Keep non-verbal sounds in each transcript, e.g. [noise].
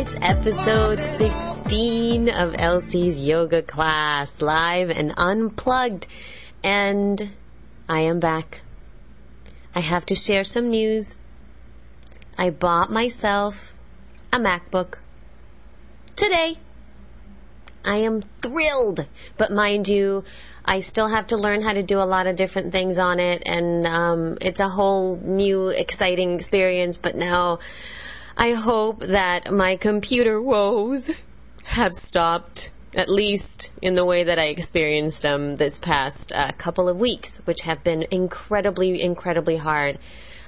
It's episode 16 of Elsie's yoga class, live and unplugged. And I am back. I have to share some news. I bought myself a MacBook today. I am thrilled. But mind you, I still have to learn how to do a lot of different things on it, and um, it's a whole new, exciting experience. But now, I hope that my computer woes have stopped, at least in the way that I experienced them this past uh, couple of weeks, which have been incredibly, incredibly hard.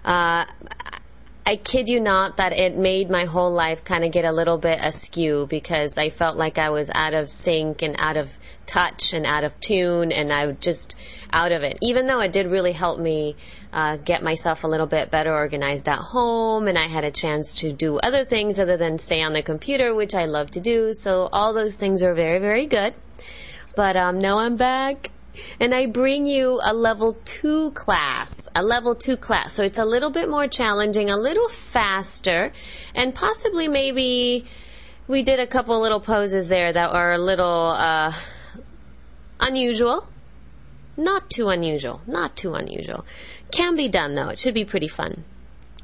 Uh, I kid you not that it made my whole life kind of get a little bit askew because I felt like I was out of sync and out of touch and out of tune and I was just out of it. Even though it did really help me uh, get myself a little bit better organized at home and I had a chance to do other things other than stay on the computer, which I love to do. So all those things are very, very good. But um, now I'm back and I bring you a level two class, a level two class. So it's a little bit more challenging, a little faster, and possibly maybe we did a couple little poses there that are a little uh, unusual. Not too unusual, not too unusual. Can be done though. It should be pretty fun.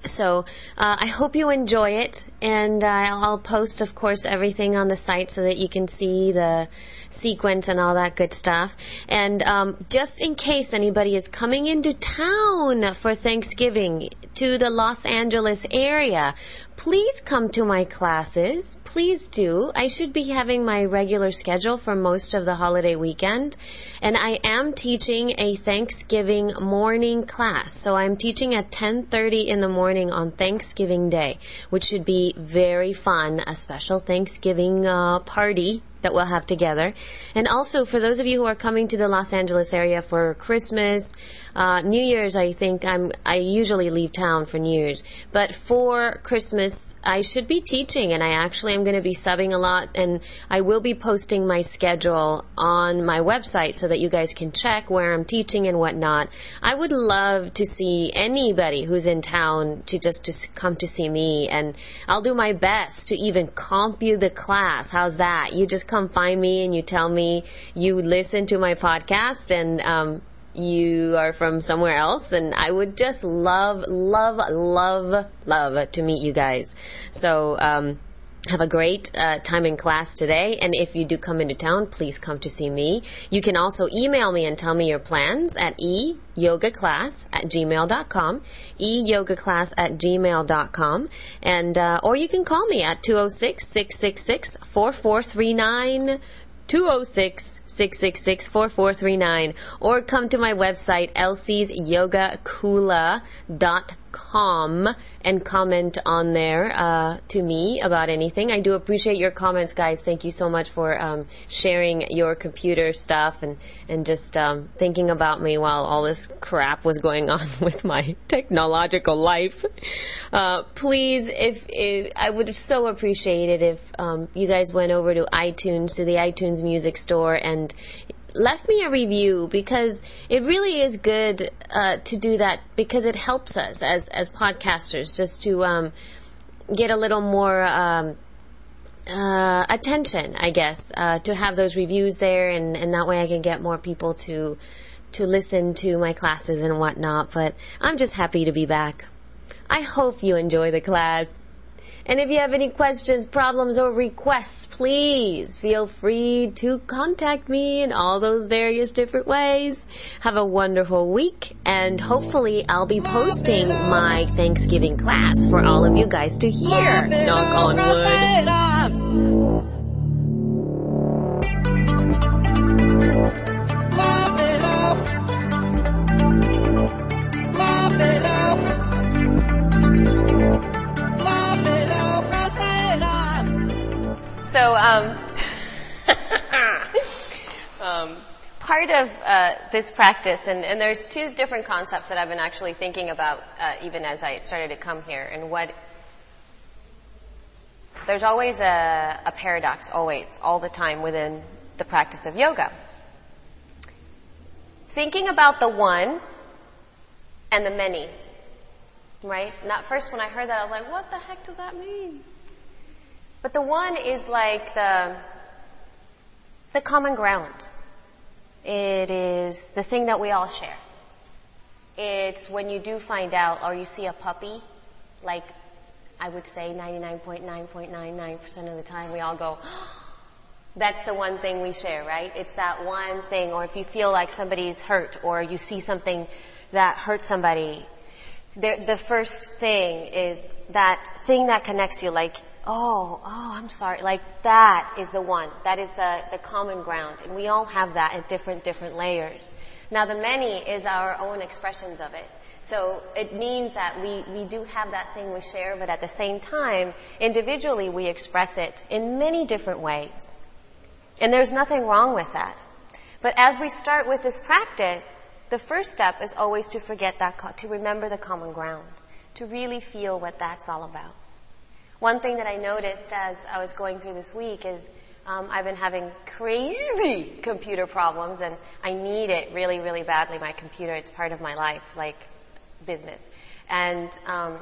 So uh, I hope you enjoy it, and uh, I'll post, of course, everything on the site so that you can see the sequence and all that good stuff. And um, just in case anybody is coming into town for Thanksgiving to the Los Angeles area, please come to my classes. Please do. I should be having my regular schedule for most of the holiday weekend. And I am teaching a Thanksgiving morning class. So I'm teaching at 10:30 in the morning on Thanksgiving Day, which should be very fun, a special Thanksgiving uh, party that we'll have together. And also for those of you who are coming to the Los Angeles area for Christmas, uh, New Year's, I think I'm, I usually leave town for New Year's. But for Christmas, I should be teaching and I actually am going to be subbing a lot and I will be posting my schedule on my website so that you guys can check where I'm teaching and whatnot. I would love to see anybody who's in town to just to come to see me and I'll do my best to even comp you the class. How's that? You just come find me and you tell me you listen to my podcast and um, you are from somewhere else and I would just love, love, love, love to meet you guys. So, um, have a great uh, time in class today. And if you do come into town, please come to see me. You can also email me and tell me your plans at eyogaclass at gmail.com, eyogaclass at gmail.com. And, uh, or you can call me at 206-666-4439, 206 666 4439 or come to my website, elsie'syogakula.com com and comment on there uh, to me about anything. I do appreciate your comments, guys. Thank you so much for um, sharing your computer stuff and and just um, thinking about me while all this crap was going [laughs] on with my technological life. Uh, please, if, if, I would so appreciate it if um, you guys went over to iTunes to the iTunes Music Store and left me a review because it really is good uh, to do that because it helps us as as podcasters just to um, get a little more um, uh, attention, I guess, uh, to have those reviews there, and, and that way I can get more people to to listen to my classes and whatnot. But I'm just happy to be back. I hope you enjoy the class. And if you have any questions, problems, or requests, please feel free to contact me in all those various different ways. Have a wonderful week, and hopefully I'll be posting my Thanksgiving class for all of you guys to hear. Knock on wood. So, um, [laughs] um, part of uh, this practice, and, and, there's two different concepts that I've been actually thinking about uh, even as I started to come here, and what there's always a, a paradox, always, all the time within the practice of yoga. Thinking about the one and the many, right? And at first, when I heard that, I was like, what the heck does that mean? But the one is like the, the common ground. It is the thing that we all share. It's when you do find out or you see a puppy, like I would say 99.9.99% of the time we all go, oh, that's the one thing we share, right? It's that one thing, or if you feel like somebody's hurt, or you see something that hurts somebody, the, the first thing is that thing that connects you, like, oh, oh, I'm sorry, like that is the one. That is the, the common ground. And we all have that at different, different layers. Now the many is our own expressions of it. So it means that we, we do have that thing we share, but at the same time, individually we express it in many different ways. And there's nothing wrong with that. But as we start with this practice, the first step is always to forget that, to remember the common ground, to really feel what that's all about. One thing that I noticed as I was going through this week is um, I've been having crazy computer problems, and I need it really, really badly. My computer, it's part of my life, like business. And um,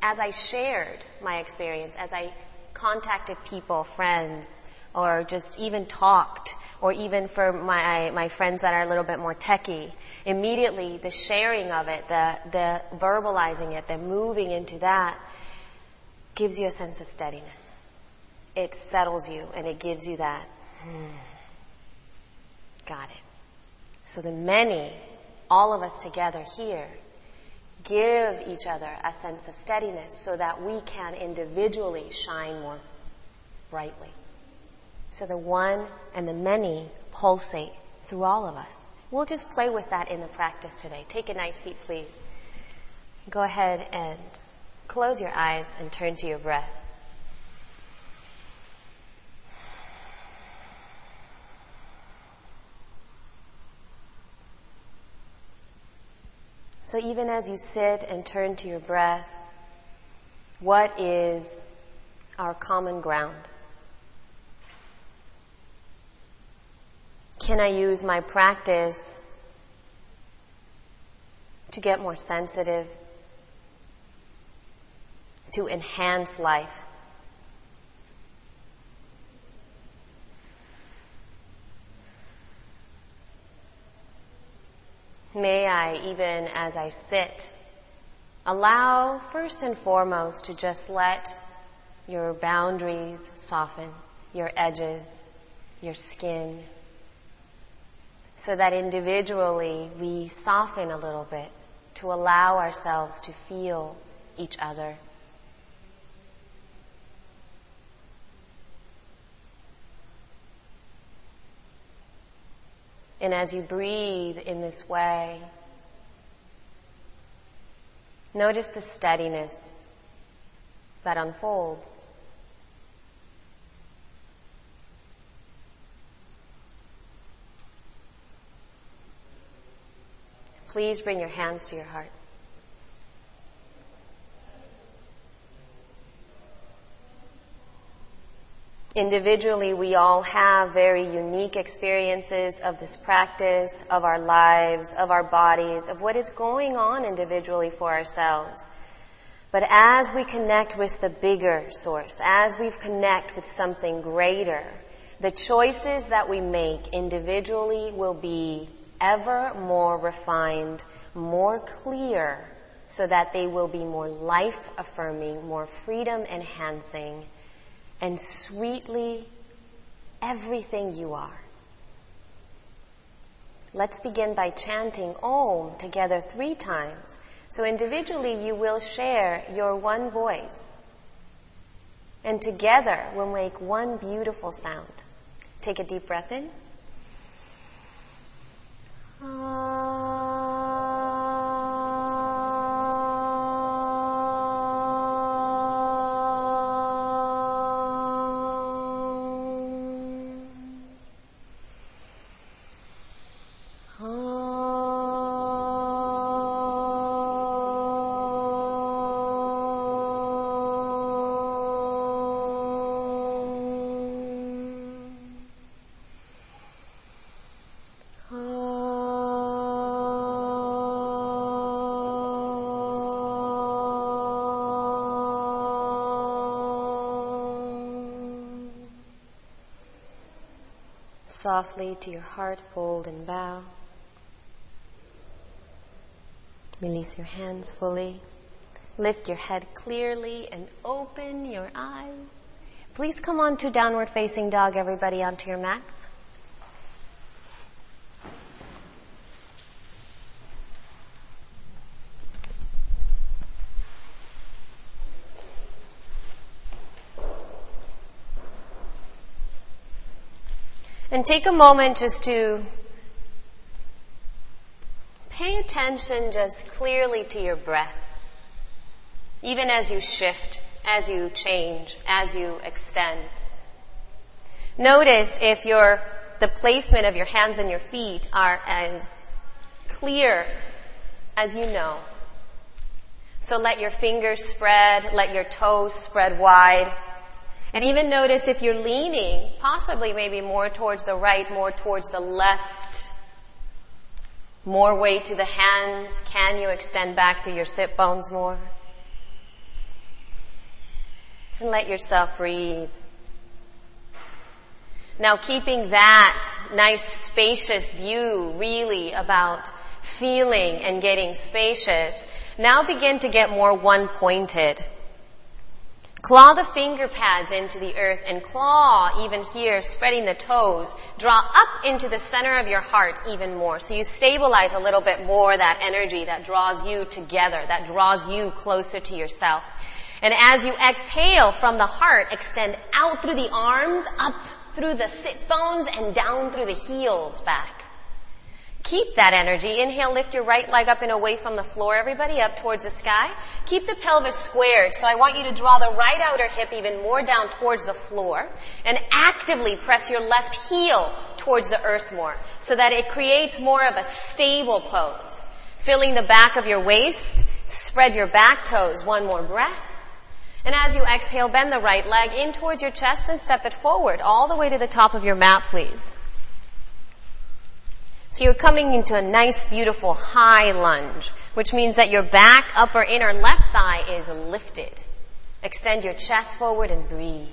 as I shared my experience, as I contacted people, friends, or just even talked or even for my, my friends that are a little bit more techy, immediately the sharing of it, the, the verbalizing it, the moving into that gives you a sense of steadiness. It settles you and it gives you that, hmm, got it. So the many, all of us together here, give each other a sense of steadiness so that we can individually shine more brightly. So the one and the many pulsate through all of us. We'll just play with that in the practice today. Take a nice seat, please. Go ahead and close your eyes and turn to your breath. So even as you sit and turn to your breath, what is our common ground? can I use my practice to get more sensitive, to enhance life? May I, even as I sit, allow first and foremost to just let your boundaries soften, your edges, your skin, so that individually we soften a little bit to allow ourselves to feel each other. And as you breathe in this way, notice the steadiness that unfolds. Please bring your hands to your heart. Individually, we all have very unique experiences of this practice, of our lives, of our bodies, of what is going on individually for ourselves. But as we connect with the bigger source, as we connect with something greater, the choices that we make individually will be ever more refined, more clear, so that they will be more life affirming, more freedom enhancing, and sweetly everything you are. Let's begin by chanting Om together three times. So individually you will share your one voice. And together we'll make one beautiful sound. Take a deep breath in. Oh. Softly to your heart, fold and bow. Release your hands fully. Lift your head clearly and open your eyes. Please come on to downward facing dog, everybody, onto your mats. And take a moment just to pay attention just clearly to your breath. Even as you shift, as you change, as you extend. Notice if your, the placement of your hands and your feet are as clear as you know. So let your fingers spread, let your toes spread wide. And even notice if you're leaning, possibly maybe more towards the right, more towards the left, more weight to the hands. Can you extend back through your sit bones more? And let yourself breathe. Now keeping that nice spacious view really about feeling and getting spacious, now begin to get more one pointed. Claw the finger pads into the earth and claw even here, spreading the toes. Draw up into the center of your heart even more. So you stabilize a little bit more that energy that draws you together, that draws you closer to yourself. And as you exhale from the heart, extend out through the arms, up through the sit bones, and down through the heels back. Keep that energy. Inhale, lift your right leg up and away from the floor, everybody, up towards the sky. Keep the pelvis squared. So I want you to draw the right outer hip even more down towards the floor and actively press your left heel towards the earth more so that it creates more of a stable pose. Filling the back of your waist, spread your back toes. One more breath. And as you exhale, bend the right leg in towards your chest and step it forward all the way to the top of your mat, please. So you're coming into a nice, beautiful high lunge, which means that your back, upper, inner left thigh is lifted. Extend your chest forward and breathe.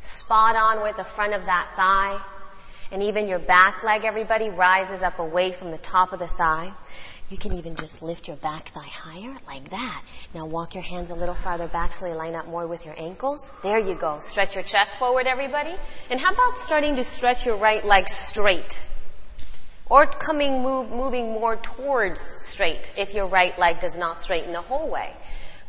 Spot on with the front of that thigh. And even your back leg, everybody, rises up away from the top of the thigh. You can even just lift your back thigh higher, like that. Now walk your hands a little farther back so they line up more with your ankles. There you go. Stretch your chest forward, everybody. And how about starting to stretch your right leg straight? Or coming, move, moving more towards straight if your right leg does not straighten the whole way.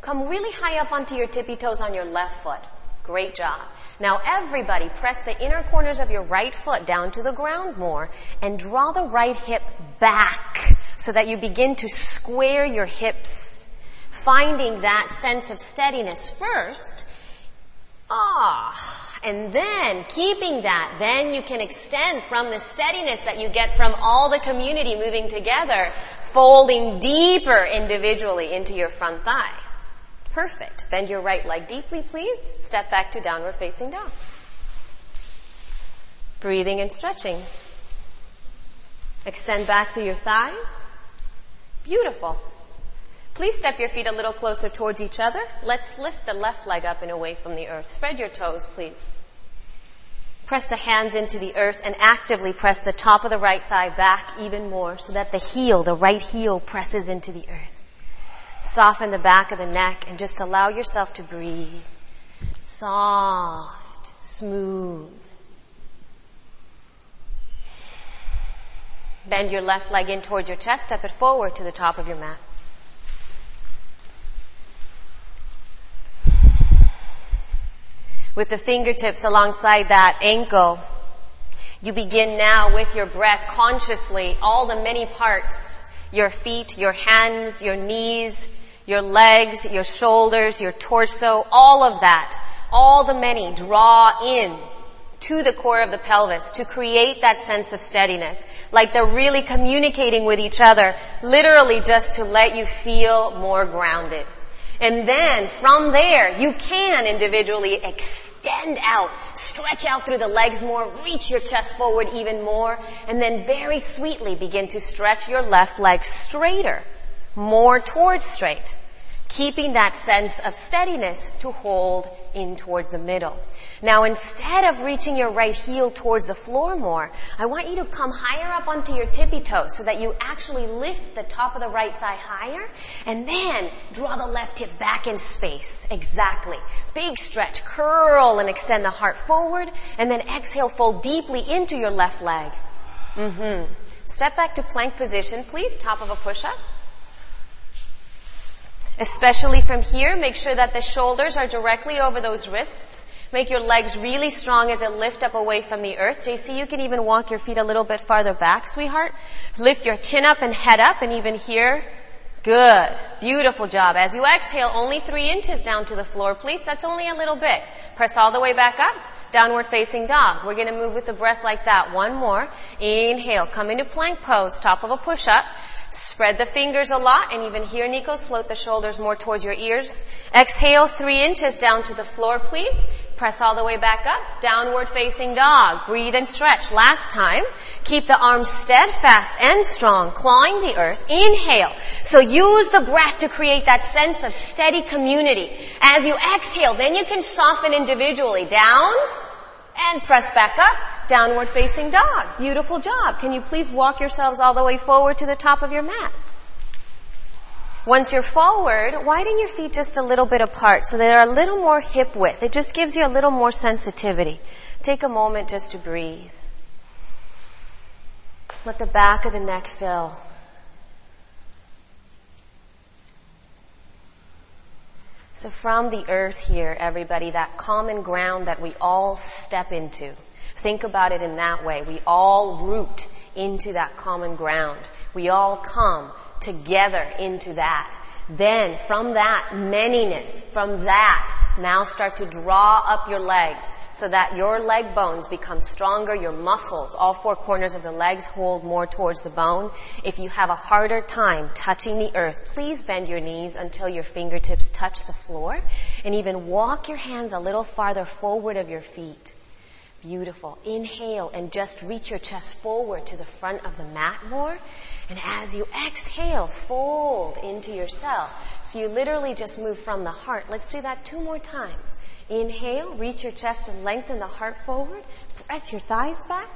Come really high up onto your tippy toes on your left foot. Great job. Now everybody press the inner corners of your right foot down to the ground more and draw the right hip back so that you begin to square your hips. Finding that sense of steadiness first. Ah. And then, keeping that, then you can extend from the steadiness that you get from all the community moving together, folding deeper individually into your front thigh. Perfect. Bend your right leg deeply, please. Step back to downward facing dog. Breathing and stretching. Extend back through your thighs. Beautiful. Please step your feet a little closer towards each other. Let's lift the left leg up and away from the earth. Spread your toes, please. Press the hands into the earth and actively press the top of the right thigh back even more so that the heel, the right heel presses into the earth. Soften the back of the neck and just allow yourself to breathe. Soft, smooth. Bend your left leg in towards your chest, step it forward to the top of your mat. With the fingertips alongside that ankle, you begin now with your breath consciously, all the many parts your feet, your hands, your knees, your legs, your shoulders, your torso, all of that, all the many draw in to the core of the pelvis to create that sense of steadiness. Like they're really communicating with each other, literally just to let you feel more grounded. And then from there, you can individually extend out, stretch out through the legs more, reach your chest forward even more, and then very sweetly begin to stretch your left leg straighter, more towards straight, keeping that sense of steadiness to hold in towards the middle. Now instead of reaching your right heel towards the floor more, I want you to come higher up onto your tippy toes so that you actually lift the top of the right thigh higher and then draw the left hip back in space. Exactly. Big stretch. Curl and extend the heart forward and then exhale, fold deeply into your left leg. Mm-hmm. Step back to plank position, please, top of a push-up. Especially from here, make sure that the shoulders are directly over those wrists. Make your legs really strong as it lift up away from the earth. JC, you can even walk your feet a little bit farther back, sweetheart. Lift your chin up and head up and even here. Good. Beautiful job. As you exhale, only three inches down to the floor, please. That's only a little bit. Press all the way back up. Downward facing dog. We're gonna move with the breath like that. One more. Inhale. Come into plank pose, top of a push up. Spread the fingers a lot, and even here, Nikos, float the shoulders more towards your ears. Exhale three inches down to the floor, please. Press all the way back up. Downward facing dog. Breathe and stretch. Last time. Keep the arms steadfast and strong, clawing the earth. Inhale. So use the breath to create that sense of steady community. As you exhale, then you can soften individually. Down, and press back up, downward facing dog. Beautiful job. Can you please walk yourselves all the way forward to the top of your mat? Once you're forward, widen your feet just a little bit apart so they're a little more hip width. It just gives you a little more sensitivity. Take a moment just to breathe. Let the back of the neck fill. So from the earth here, everybody, that common ground that we all step into, think about it in that way. We all root into that common ground. We all come together into that. Then from that manyness, from that, now start to draw up your legs so that your leg bones become stronger, your muscles, all four corners of the legs hold more towards the bone. If you have a harder time touching the earth, please bend your knees until your fingertips touch the floor and even walk your hands a little farther forward of your feet. Beautiful. Inhale and just reach your chest forward to the front of the mat more. And as you exhale, fold into yourself. So you literally just move from the heart. Let's do that two more times. Inhale, reach your chest and lengthen the heart forward. Press your thighs back.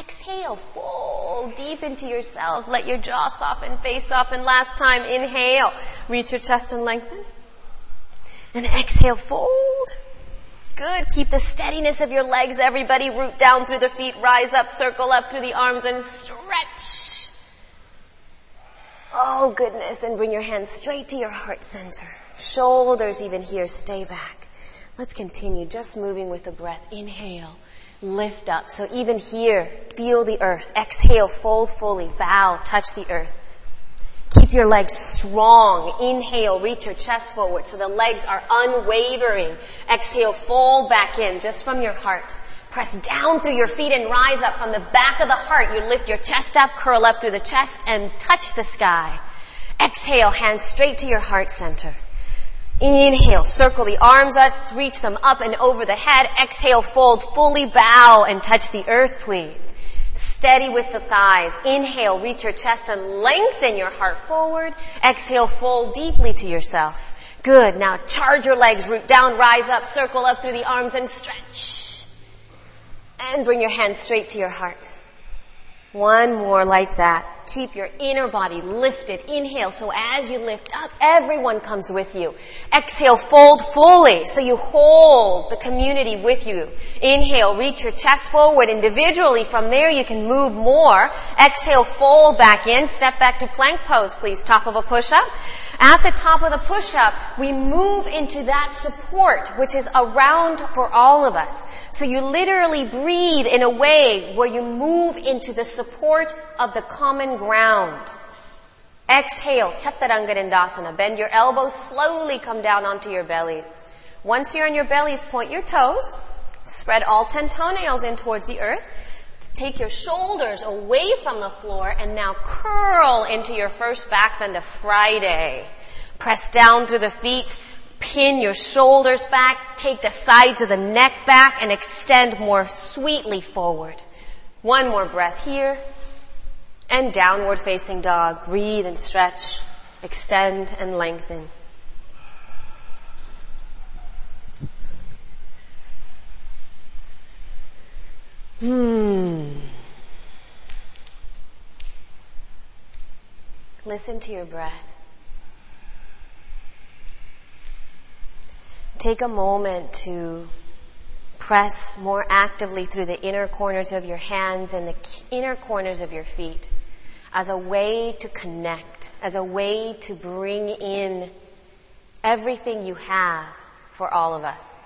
Exhale, fold deep into yourself. Let your jaw soften, face soften. Last time, inhale, reach your chest and lengthen. And exhale, fold. Good. Keep the steadiness of your legs, everybody. Root down through the feet, rise up, circle up through the arms, and stretch. Oh goodness. And bring your hands straight to your heart center. Shoulders even here, stay back. Let's continue just moving with the breath. Inhale. Lift up. So even here, feel the earth. Exhale, fold fully. Bow, touch the earth. Keep your legs strong. Inhale, reach your chest forward so the legs are unwavering. Exhale, fold back in just from your heart. Press down through your feet and rise up from the back of the heart. You lift your chest up, curl up through the chest and touch the sky. Exhale, hands straight to your heart center. Inhale, circle the arms up, reach them up and over the head. Exhale, fold, fully bow and touch the earth, please. Steady with the thighs. Inhale, reach your chest and lengthen your heart forward. Exhale, fold deeply to yourself. Good. Now charge your legs, root down, rise up, circle up through the arms and stretch. And bring your hands straight to your heart. One more like that. Keep your inner body lifted. Inhale. So as you lift up, everyone comes with you. Exhale, fold fully. So you hold the community with you. Inhale, reach your chest forward individually. From there you can move more. Exhale, fold back in. Step back to plank pose, please. Top of a push-up. At the top of the push-up, we move into that support, which is around for all of us. So you literally breathe in a way where you move into the support of the common ground. Exhale, Chaturanga Bend your elbows, slowly come down onto your bellies. Once you're on your bellies, point your toes. Spread all ten toenails in towards the earth. Take your shoulders away from the floor and now curl into your first back bend of Friday. Press down through the feet, pin your shoulders back, take the sides of the neck back and extend more sweetly forward. One more breath here and downward facing dog. Breathe and stretch, extend and lengthen. Hmm. Listen to your breath. Take a moment to press more actively through the inner corners of your hands and the inner corners of your feet as a way to connect, as a way to bring in everything you have for all of us.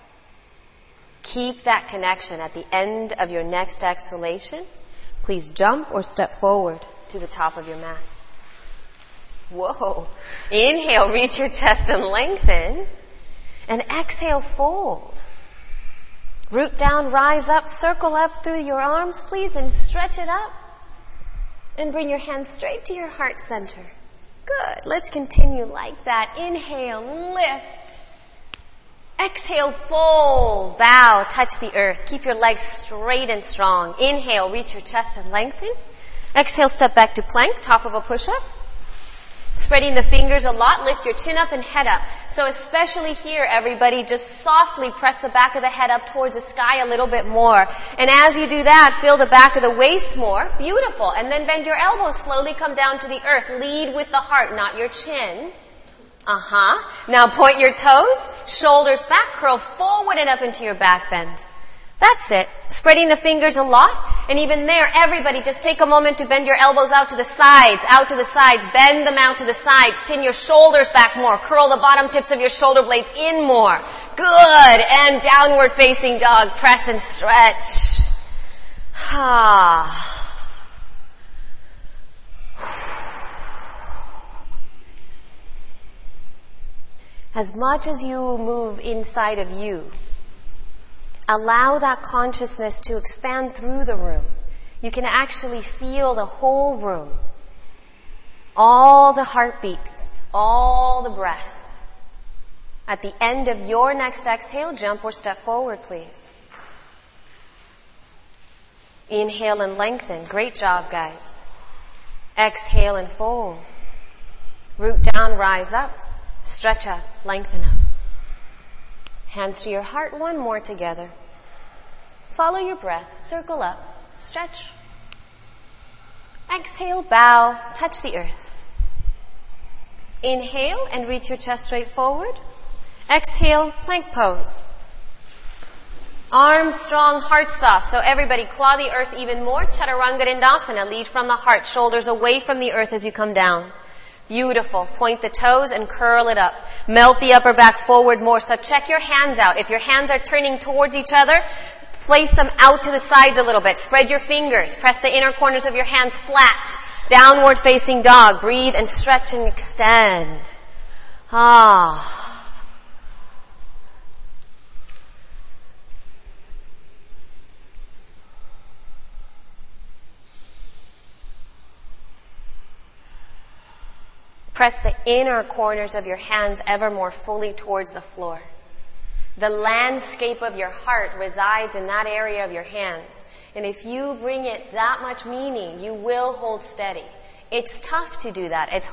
Keep that connection at the end of your next exhalation. Please jump or step forward to the top of your mat. Whoa. Inhale, reach your chest and lengthen. And exhale, fold. Root down, rise up, circle up through your arms, please, and stretch it up. And bring your hands straight to your heart center. Good. Let's continue like that. Inhale, lift. Exhale, fold, bow, touch the earth. Keep your legs straight and strong. Inhale, reach your chest and lengthen. Exhale, step back to plank, top of a push-up. Spreading the fingers a lot, lift your chin up and head up. So especially here, everybody, just softly press the back of the head up towards the sky a little bit more. And as you do that, feel the back of the waist more. Beautiful. And then bend your elbows, slowly come down to the earth. Lead with the heart, not your chin. Uh-huh. Now point your toes, shoulders back, curl forward and up into your back bend. That's it. Spreading the fingers a lot. And even there, everybody just take a moment to bend your elbows out to the sides, out to the sides, bend them out to the sides, pin your shoulders back more, curl the bottom tips of your shoulder blades in more. Good. And downward facing dog, press and stretch. Ah. As much as you move inside of you, allow that consciousness to expand through the room. You can actually feel the whole room. All the heartbeats, all the breath. At the end of your next exhale, jump or step forward, please. Inhale and lengthen. Great job, guys. Exhale and fold. Root down, rise up. Stretch up, lengthen up. Hands to your heart, one more together. Follow your breath, circle up, stretch. Exhale, bow, touch the earth. Inhale and reach your chest straight forward. Exhale, plank pose. Arms strong, heart soft. So everybody claw the earth even more. Chaturanga Dandasana. Lead from the heart. Shoulders away from the earth as you come down. Beautiful. Point the toes and curl it up. Melt the upper back forward more. So check your hands out. If your hands are turning towards each other, place them out to the sides a little bit. Spread your fingers. Press the inner corners of your hands flat. Downward facing dog. Breathe and stretch and extend. Ah. Press the inner corners of your hands ever more fully towards the floor. The landscape of your heart resides in that area of your hands. And if you bring it that much meaning, you will hold steady. It's tough to do that. It's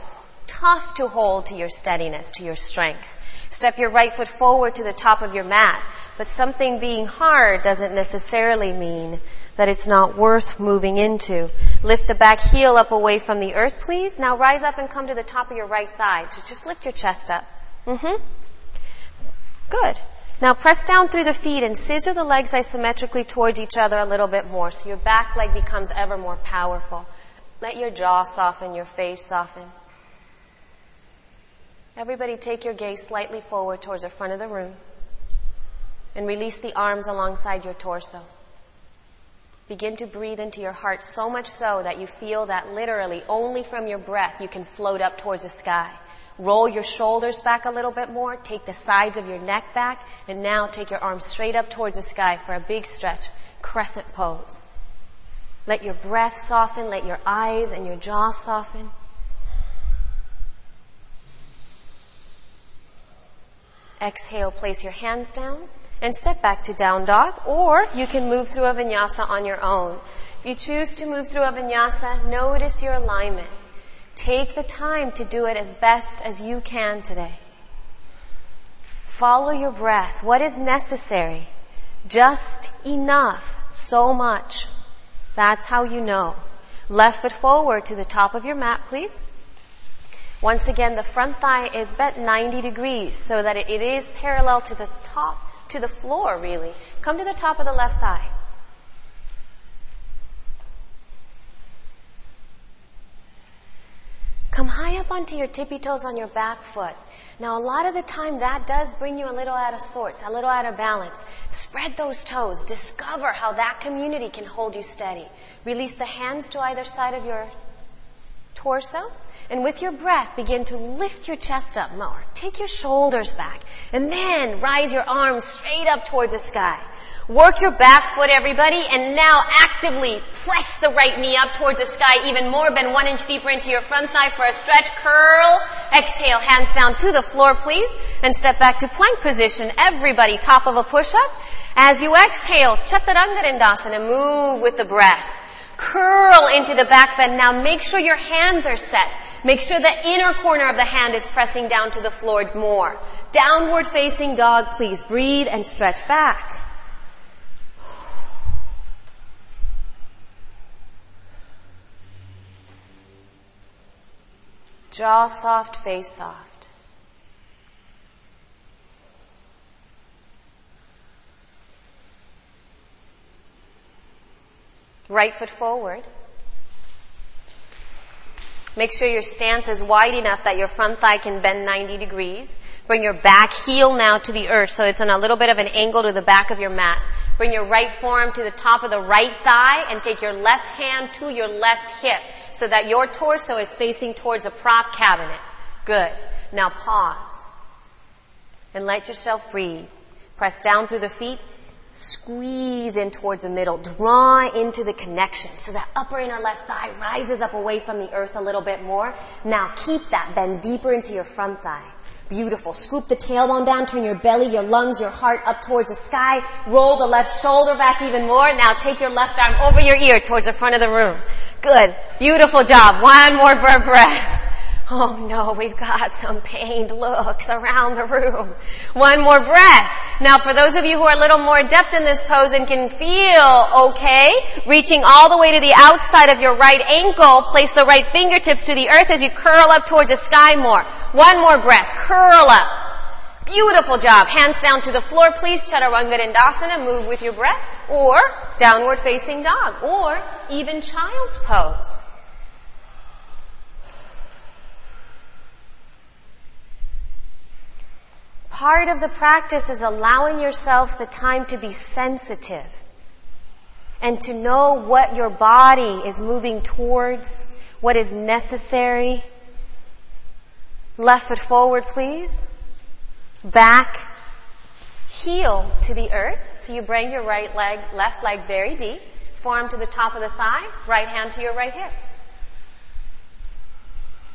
tough to hold to your steadiness, to your strength. Step your right foot forward to the top of your mat. But something being hard doesn't necessarily mean that it's not worth moving into. Lift the back heel up away from the earth, please. Now rise up and come to the top of your right thigh. So just lift your chest up. Mm-hmm. Good. Now press down through the feet and scissor the legs isometrically towards each other a little bit more so your back leg becomes ever more powerful. Let your jaw soften, your face soften. Everybody take your gaze slightly forward towards the front of the room and release the arms alongside your torso. Begin to breathe into your heart so much so that you feel that literally only from your breath you can float up towards the sky. Roll your shoulders back a little bit more. Take the sides of your neck back. And now take your arms straight up towards the sky for a big stretch. Crescent pose. Let your breath soften. Let your eyes and your jaw soften. Exhale, place your hands down and step back to down dog, or you can move through a vinyasa on your own. If you choose to move through a vinyasa, notice your alignment. Take the time to do it as best as you can today. Follow your breath. What is necessary? Just enough so much. That's how you know. Left foot forward to the top of your mat, please. Once again, the front thigh is bent 90 degrees so that it is parallel to the top, to the floor really. Come to the top of the left thigh. Come high up onto your tippy toes on your back foot. Now a lot of the time that does bring you a little out of sorts, a little out of balance. Spread those toes. Discover how that community can hold you steady. Release the hands to either side of your torso. And with your breath, begin to lift your chest up more. Take your shoulders back. And then rise your arms straight up towards the sky. Work your back foot, everybody, and now actively press the right knee up towards the sky even more. Bend one inch deeper into your front thigh for a stretch. Curl. Exhale, hands down to the floor, please. And step back to plank position. Everybody, top of a push-up. As you exhale, Chaturanga Dandasana, move with the breath. Curl into the back bend. Now make sure your hands are set. Make sure the inner corner of the hand is pressing down to the floor more. Downward facing dog, please. Breathe and stretch back. Jaw soft, face soft. Right foot forward. Make sure your stance is wide enough that your front thigh can bend 90 degrees. Bring your back heel now to the earth so it's on a little bit of an angle to the back of your mat. Bring your right forearm to the top of the right thigh and take your left hand to your left hip so that your torso is facing towards a prop cabinet. Good. Now pause. And let yourself breathe. Press down through the feet. Squeeze in towards the middle. Draw into the connection so that upper inner left thigh rises up away from the earth a little bit more. Now keep that. Bend deeper into your front thigh. Beautiful. Scoop the tailbone down, turn your belly, your lungs, your heart up towards the sky. Roll the left shoulder back even more. Now take your left arm over your ear towards the front of the room. Good. Beautiful job. One more for a breath. Oh no, we've got some pained looks around the room. One more breath. Now for those of you who are a little more adept in this pose and can feel okay, reaching all the way to the outside of your right ankle, place the right fingertips to the earth as you curl up towards the sky more. One more breath. Curl up. Beautiful job. Hands down to the floor, please. Chaturanga Dandasana. Move with your breath. Or downward facing dog. Or even child's pose. Part of the practice is allowing yourself the time to be sensitive and to know what your body is moving towards, what is necessary. Left foot forward, please. Back, heel to the earth. So you bring your right leg, left leg very deep. Forearm to the top of the thigh, right hand to your right hip.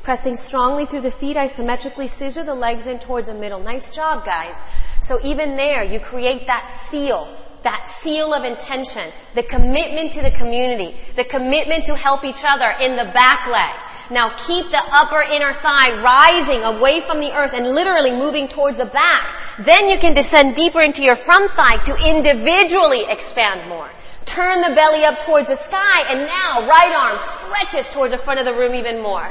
Pressing strongly through the feet, isometrically scissor the legs in towards the middle. Nice job, guys. So even there, you create that seal, that seal of intention, the commitment to the community, the commitment to help each other in the back leg. Now keep the upper inner thigh rising away from the earth and literally moving towards the back. Then you can descend deeper into your front thigh to individually expand more. Turn the belly up towards the sky and now right arm stretches towards the front of the room even more.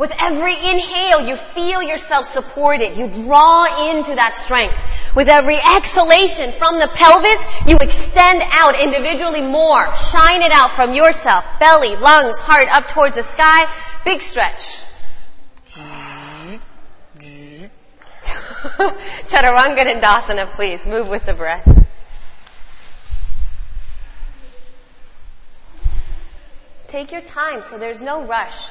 With every inhale, you feel yourself supported. You draw into that strength. With every exhalation from the pelvis, you extend out individually more. Shine it out from yourself. Belly, lungs, heart up towards the sky. Big stretch. [laughs] Chaturanga Dandasana, please. Move with the breath. Take your time so there's no rush.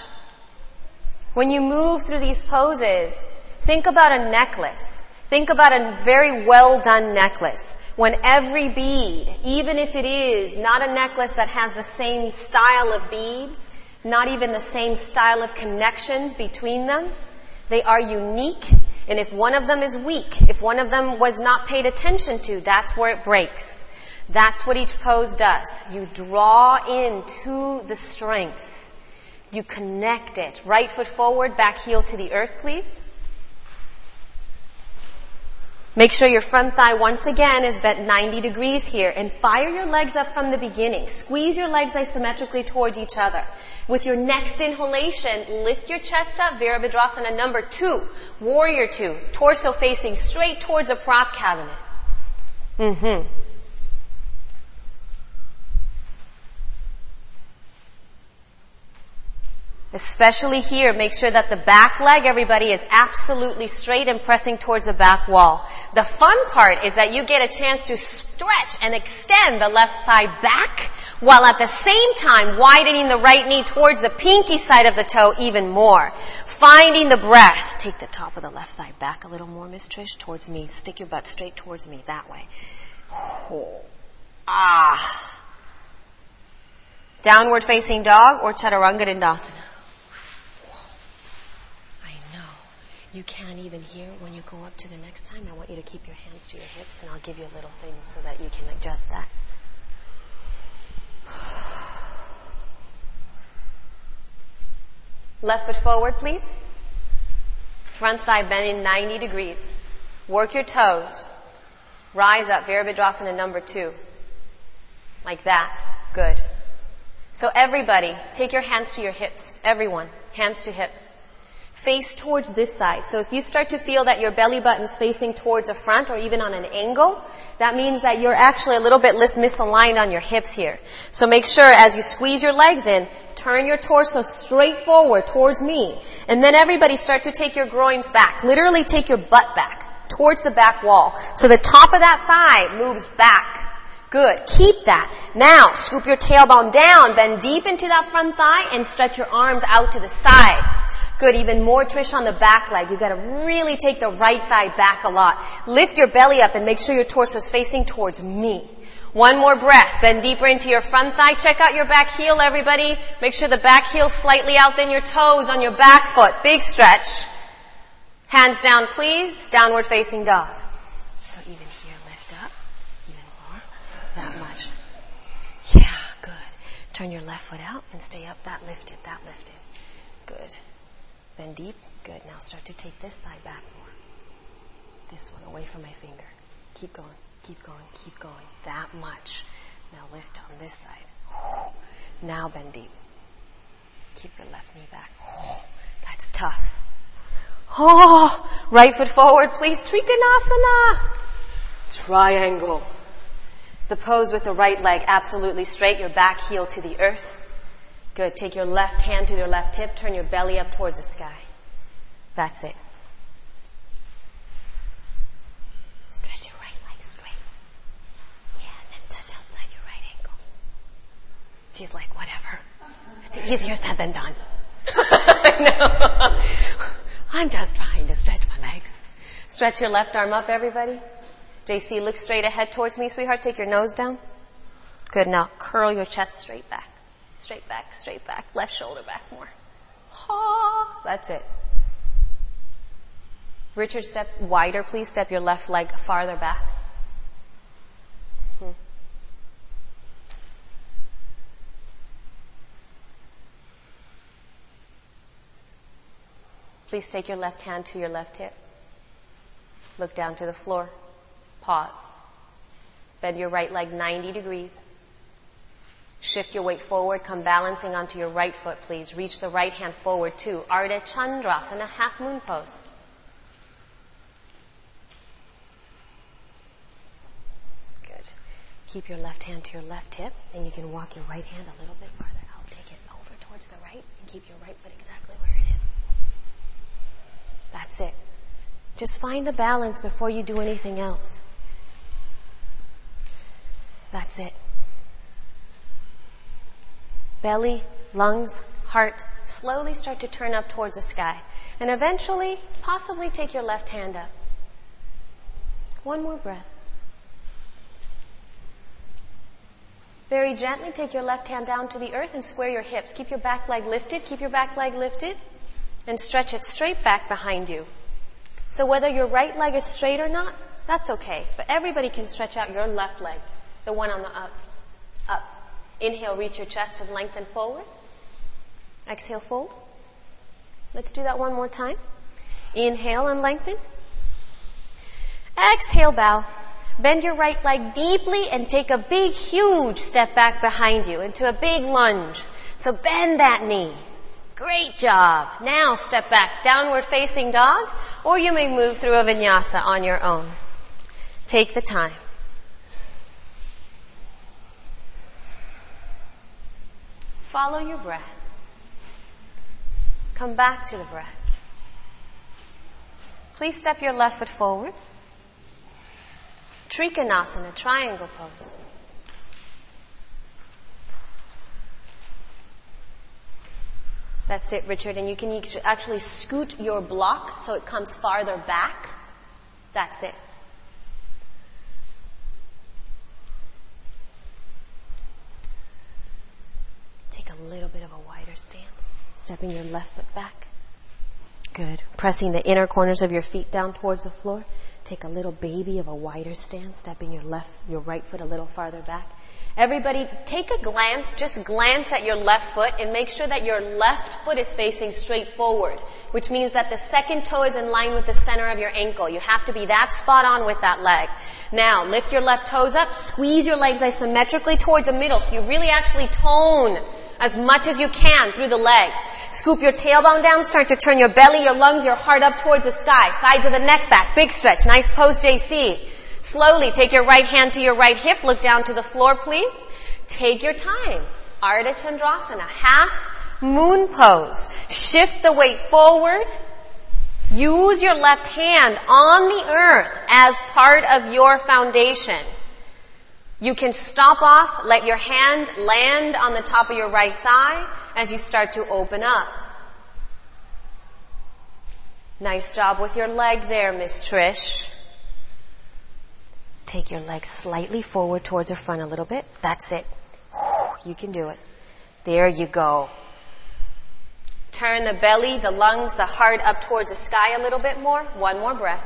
When you move through these poses, think about a necklace. Think about a very well done necklace. When every bead, even if it is not a necklace that has the same style of beads, not even the same style of connections between them, they are unique. And if one of them is weak, if one of them was not paid attention to, that's where it breaks. That's what each pose does. You draw into the strength. You connect it. Right foot forward, back heel to the earth, please. Make sure your front thigh once again is bent 90 degrees here and fire your legs up from the beginning. Squeeze your legs isometrically towards each other. With your next inhalation, lift your chest up, Virabhadrasana number two, warrior two, torso facing straight towards a prop cabinet. Mm-hmm. Especially here, make sure that the back leg, everybody, is absolutely straight and pressing towards the back wall. The fun part is that you get a chance to stretch and extend the left thigh back, while at the same time widening the right knee towards the pinky side of the toe even more. Finding the breath. Take the top of the left thigh back a little more, Miss Trish, towards me. Stick your butt straight towards me, that way. Oh. Ah. Downward facing dog or chaturanga dandasana. You can't even hear when you go up to the next time. I want you to keep your hands to your hips and I'll give you a little thing so that you can adjust that. Left foot forward, please. Front thigh bending 90 degrees. Work your toes. Rise up, Virabhadrasana number two. Like that. Good. So everybody, take your hands to your hips. Everyone, hands to hips face towards this side. So if you start to feel that your belly button's facing towards the front or even on an angle, that means that you're actually a little bit misaligned on your hips here. So make sure as you squeeze your legs in, turn your torso straight forward towards me. And then everybody start to take your groins back. Literally take your butt back towards the back wall. So the top of that thigh moves back. Good. Keep that. Now, scoop your tailbone down, bend deep into that front thigh, and stretch your arms out to the sides. Good, even more Trish on the back leg. You gotta really take the right thigh back a lot. Lift your belly up and make sure your torso is facing towards me. One more breath. Bend deeper into your front thigh. Check out your back heel, everybody. Make sure the back heel's slightly out than your toes on your back foot. Big stretch. Hands down, please. Downward facing dog. So even here, lift up. Even more. That much. Yeah, good. Turn your left foot out and stay up. That lifted, that lifted. Good. Bend deep. Good. Now start to take this thigh back more. This one away from my finger. Keep going. Keep going. Keep going. That much. Now lift on this side. Now bend deep. Keep your left knee back. That's tough. Oh, right foot forward, please. Trikonasana. Triangle. The pose with the right leg absolutely straight, your back heel to the earth. Good. Take your left hand to your left hip. Turn your belly up towards the sky. That's it. Stretch your right leg straight. Yeah, and then touch outside your right ankle. She's like, whatever. It's easier said than done. [laughs] I know. I'm just trying to stretch my legs. Stretch your left arm up, everybody. JC, look straight ahead towards me, sweetheart. Take your nose down. Good. Now curl your chest straight back. Straight back, straight back, left shoulder back more. Ha! That's it. Richard, step wider, please. Step your left leg farther back. Hmm. Please take your left hand to your left hip. Look down to the floor. Pause. Bend your right leg 90 degrees. Shift your weight forward, come balancing onto your right foot, please. Reach the right hand forward too. Ardha Chandrasana, half moon pose. Good. Keep your left hand to your left hip, and you can walk your right hand a little bit farther out. Take it over towards the right, and keep your right foot exactly where it is. That's it. Just find the balance before you do anything else. That's it belly, lungs, heart slowly start to turn up towards the sky. And eventually, possibly take your left hand up. One more breath. Very gently take your left hand down to the earth and square your hips. Keep your back leg lifted. Keep your back leg lifted. And stretch it straight back behind you. So whether your right leg is straight or not, that's okay. But everybody can stretch out your left leg. The one on the up. Inhale, reach your chest and lengthen forward. Exhale, fold. Let's do that one more time. Inhale and lengthen. Exhale, bow. Bend your right leg deeply and take a big, huge step back behind you into a big lunge. So bend that knee. Great job. Now step back, downward facing dog, or you may move through a vinyasa on your own. Take the time. Follow your breath. Come back to the breath. Please step your left foot forward. Trikonasana, triangle pose. That's it, Richard. And you can actually scoot your block so it comes farther back. That's it. A little bit of a wider stance. Stepping your left foot back. Good. Pressing the inner corners of your feet down towards the floor. Take a little baby of a wider stance, stepping your left, your right foot a little farther back. Everybody, take a glance, just glance at your left foot and make sure that your left foot is facing straight forward, which means that the second toe is in line with the center of your ankle. You have to be that spot on with that leg. Now, lift your left toes up, squeeze your legs isometrically towards the middle so you really actually tone as much as you can through the legs. Scoop your tailbone down, start to turn your belly, your lungs, your heart up towards the sky. Sides of the neck back, big stretch, nice pose JC. Slowly take your right hand to your right hip, look down to the floor please. Take your time. Ardha Chandrasana, half moon pose. Shift the weight forward. Use your left hand on the earth as part of your foundation. You can stop off, let your hand land on the top of your right thigh as you start to open up. Nice job with your leg there, Miss Trish. Take your legs slightly forward towards the front a little bit. That's it. You can do it. There you go. Turn the belly, the lungs, the heart up towards the sky a little bit more. One more breath.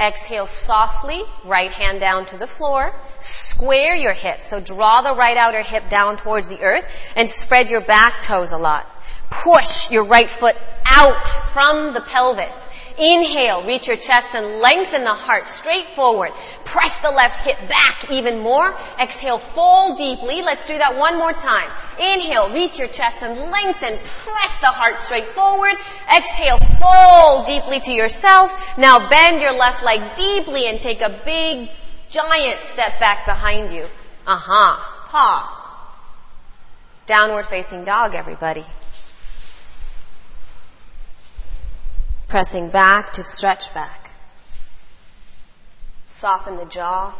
Exhale softly, right hand down to the floor. Square your hips. So draw the right outer hip down towards the earth and spread your back toes a lot. Push your right foot out from the pelvis. Inhale, reach your chest and lengthen the heart straight forward. Press the left hip back even more. Exhale, fold deeply. Let's do that one more time. Inhale, reach your chest and lengthen. Press the heart straight forward. Exhale, fold deeply to yourself. Now bend your left leg deeply and take a big, giant step back behind you. Uh-huh. Pause. Downward facing dog, everybody. Pressing back to stretch back. Soften the jaw,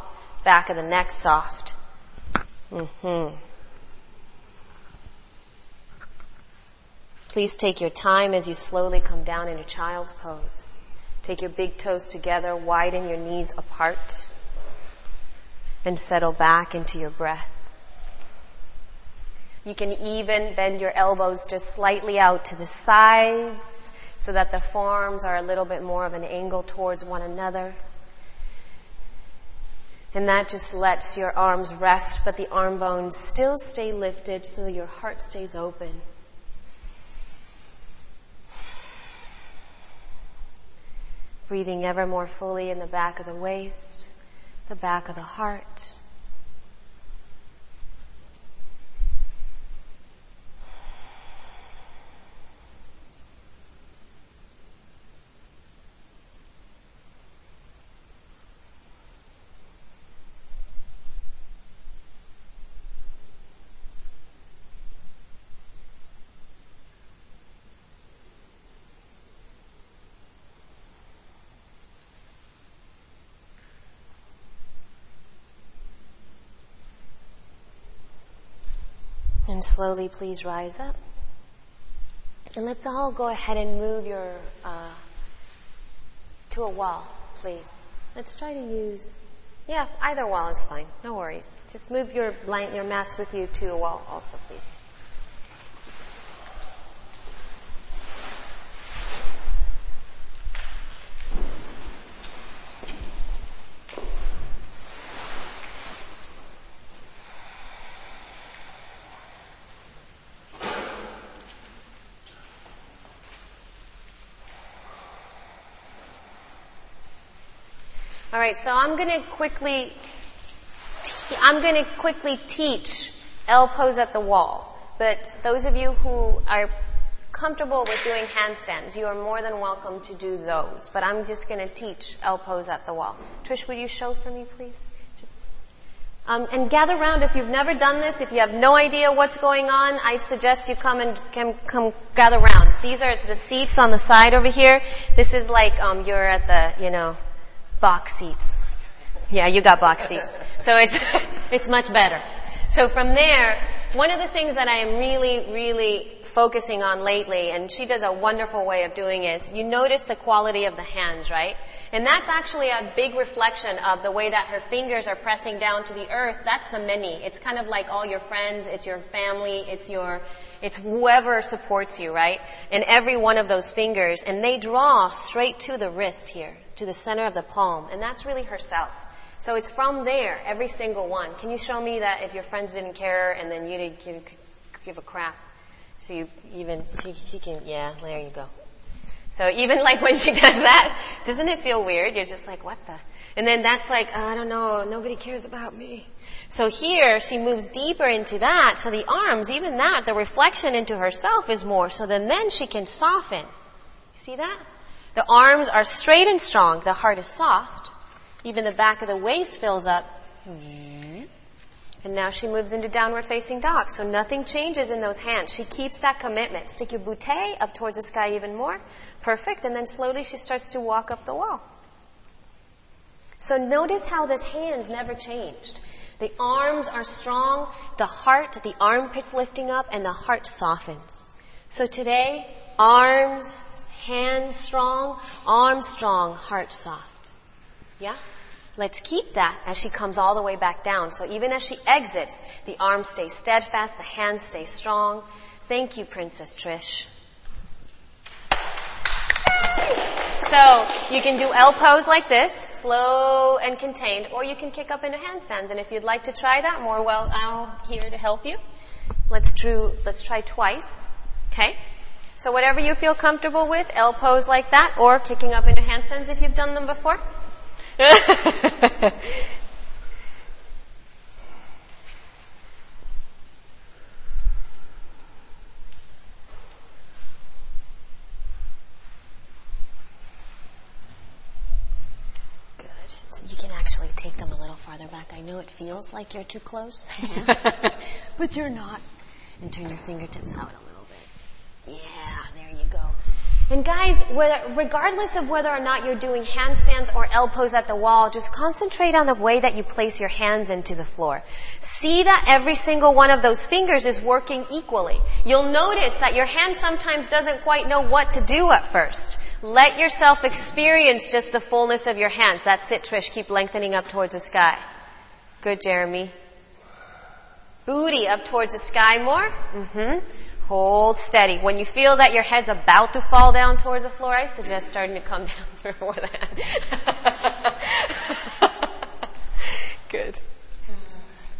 back of the neck soft. Mm-hmm. Please take your time as you slowly come down into child's pose. Take your big toes together, widen your knees apart, and settle back into your breath. You can even bend your elbows just slightly out to the sides so that the forearms are a little bit more of an angle towards one another. And that just lets your arms rest, but the arm bones still stay lifted so your heart stays open. Breathing ever more fully in the back of the waist, the back of the heart. Slowly please rise up. And let's all go ahead and move your, uh, to a wall, please. Let's try to use, yeah, either wall is fine. No worries. Just move your blank, your mats with you to a wall also, please. Right, so I'm going to quickly, I'm going to quickly teach L pose at the wall. But those of you who are comfortable with doing handstands, you are more than welcome to do those. But I'm just going to teach L pose at the wall. Trish, would you show for me, please? Just um, and gather round if you've never done this. If you have no idea what's going on, I suggest you come and come, come gather round. These are the seats on the side over here. This is like um, you're at the you know box seats. Yeah, you got box seats, so it's [laughs] it's much better. So from there, one of the things that I am really, really focusing on lately, and she does a wonderful way of doing is, you notice the quality of the hands, right? And that's actually a big reflection of the way that her fingers are pressing down to the earth. That's the many. It's kind of like all your friends, it's your family, it's your, it's whoever supports you, right? And every one of those fingers, and they draw straight to the wrist here, to the center of the palm, and that's really herself. So it's from there, every single one. Can you show me that if your friends didn't care and then you didn't give, give a crap? So you even, she, she can, yeah, there you go. So even like when she [laughs] does that, doesn't it feel weird? You're just like, what the? And then that's like, oh, I don't know, nobody cares about me. So here she moves deeper into that. So the arms, even that, the reflection into herself is more. So then then she can soften. See that? The arms are straight and strong. The heart is soft. Even the back of the waist fills up. And now she moves into downward facing dog. So nothing changes in those hands. She keeps that commitment. Stick your bootay up towards the sky even more. Perfect. And then slowly she starts to walk up the wall. So notice how this hands never changed. The arms are strong, the heart, the armpits lifting up, and the heart softens. So today, arms, hands strong, arms strong, heart soft. Yeah? Let's keep that as she comes all the way back down. So even as she exits, the arms stay steadfast, the hands stay strong. Thank you, Princess Trish. So you can do L pose like this, slow and contained, or you can kick up into handstands. And if you'd like to try that, more well, I'm here to help you. Let's do, let's try twice. Okay? So whatever you feel comfortable with, L pose like that, or kicking up into handstands if you've done them before. [laughs] Good. So you can actually take them a little farther back. I know it feels like you're too close, [laughs] but you're not. And turn your fingertips out a little bit. Yeah, there you go. And guys, whether, regardless of whether or not you're doing handstands or L pose at the wall, just concentrate on the way that you place your hands into the floor. See that every single one of those fingers is working equally. You'll notice that your hand sometimes doesn't quite know what to do at first. Let yourself experience just the fullness of your hands. That's it, Trish. Keep lengthening up towards the sky. Good, Jeremy. Booty up towards the sky more. Mm-hmm. Hold steady. When you feel that your head's about to fall down towards the floor, I suggest starting to come [laughs] down before that. [laughs] Good.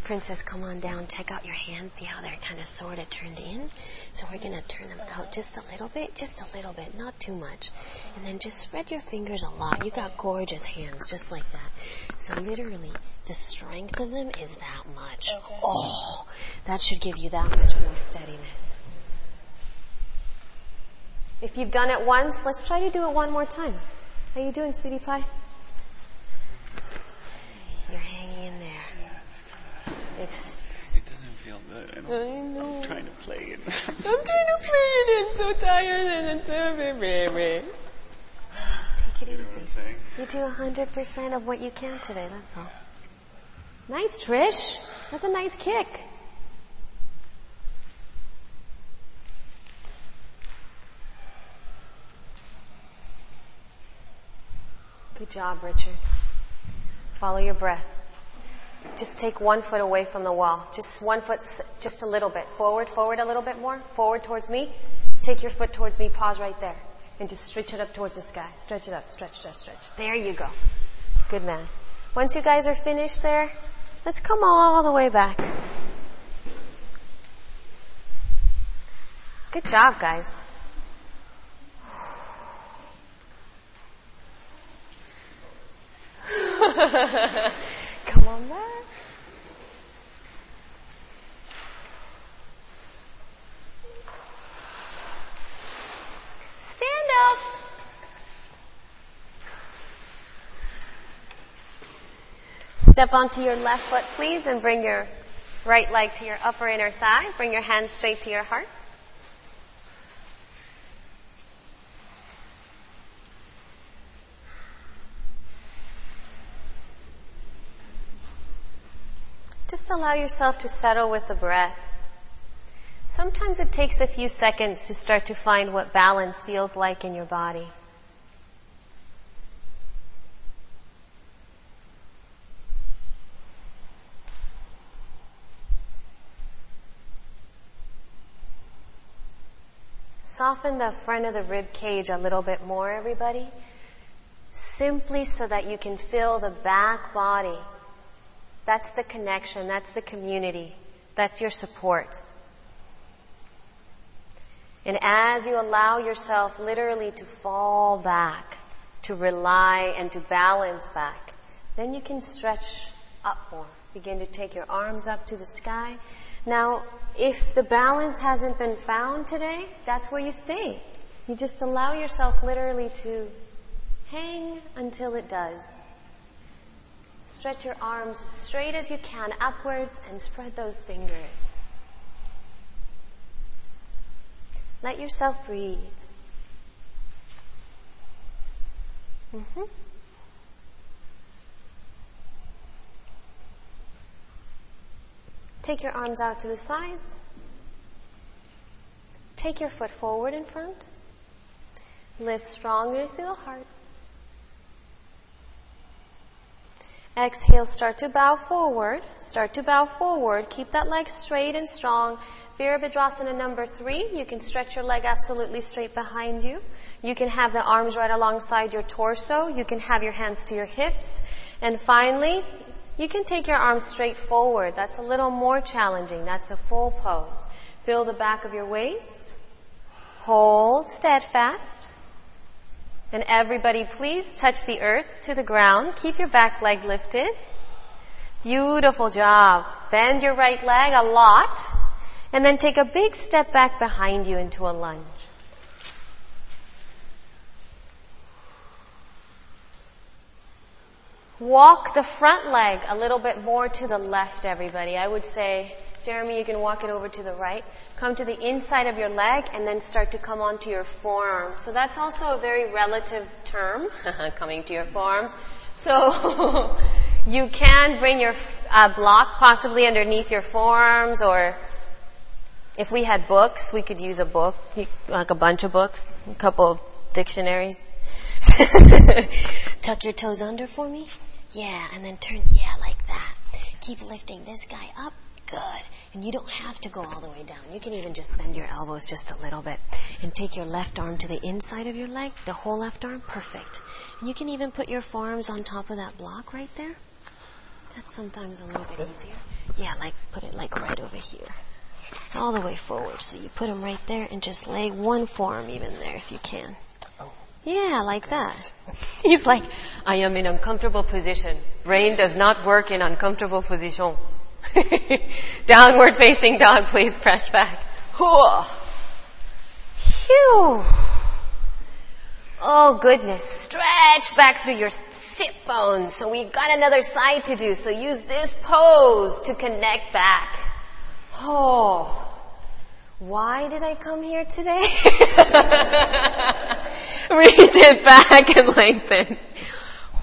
Princess, come on down. Check out your hands. See how they're kind of sort of turned in? So we're going to turn them out just a little bit, just a little bit, not too much. And then just spread your fingers a lot. You've got gorgeous hands, just like that. So literally, the strength of them is that much. Oh, that should give you that much more steadiness. If you've done it once, let's try to do it one more time. How you doing, sweetie pie? You're hanging in there. It's. It doesn't feel good. I'm, I know. I'm trying to play it. [laughs] I'm trying to play it. I'm so tired and it's so baby. Take it You know what I'm easy. You do 100% of what you can today, that's all. Nice, Trish. That's a nice kick. Good job, Richard. Follow your breath. Just take one foot away from the wall. Just one foot, just a little bit. Forward, forward a little bit more. Forward towards me. Take your foot towards me. Pause right there. And just stretch it up towards the sky. Stretch it up. Stretch, stretch, stretch. There you go. Good man. Once you guys are finished there, let's come all the way back. Good job, guys. [laughs] Come on back. Stand up. Step onto your left foot, please, and bring your right leg to your upper inner thigh. Bring your hands straight to your heart. Just allow yourself to settle with the breath. Sometimes it takes a few seconds to start to find what balance feels like in your body. Soften the front of the rib cage a little bit more, everybody. Simply so that you can feel the back body. That's the connection. That's the community. That's your support. And as you allow yourself literally to fall back, to rely and to balance back, then you can stretch up more. Begin to take your arms up to the sky. Now, if the balance hasn't been found today, that's where you stay. You just allow yourself literally to hang until it does. Stretch your arms as straight as you can upwards and spread those fingers. Let yourself breathe. Mm-hmm. Take your arms out to the sides. Take your foot forward in front. Lift strongly through the heart. Exhale, start to bow forward. Start to bow forward. Keep that leg straight and strong. Virabhadrasana number three. You can stretch your leg absolutely straight behind you. You can have the arms right alongside your torso. You can have your hands to your hips. And finally, you can take your arms straight forward. That's a little more challenging. That's a full pose. Feel the back of your waist. Hold steadfast. And everybody please touch the earth to the ground. Keep your back leg lifted. Beautiful job. Bend your right leg a lot. And then take a big step back behind you into a lunge. Walk the front leg a little bit more to the left, everybody. I would say, Jeremy, you can walk it over to the right. Come to the inside of your leg and then start to come onto your forearm. So that's also a very relative term, [laughs] coming to your forearms. So [laughs] you can bring your uh, block possibly underneath your forearms or if we had books, we could use a book, like a bunch of books, a couple of dictionaries. [laughs] Tuck your toes under for me. Yeah, and then turn, yeah, like that. Keep lifting this guy up. Good. And you don't have to go all the way down. You can even just bend your elbows just a little bit. And take your left arm to the inside of your leg, the whole left arm. Perfect. And you can even put your forearms on top of that block right there. That's sometimes a little bit easier. Yeah, like put it like right over here. All the way forward. So you put them right there and just lay one forearm even there if you can. Oh. Yeah, like that. [laughs] He's like, I am in uncomfortable position. Brain does not work in uncomfortable positions. [laughs] Downward facing dog, please press back. Phew. Oh goodness. Stretch back through your sit bones. So we've got another side to do. So use this pose to connect back. Oh. Why did I come here today? [laughs] Reach it back and lengthen.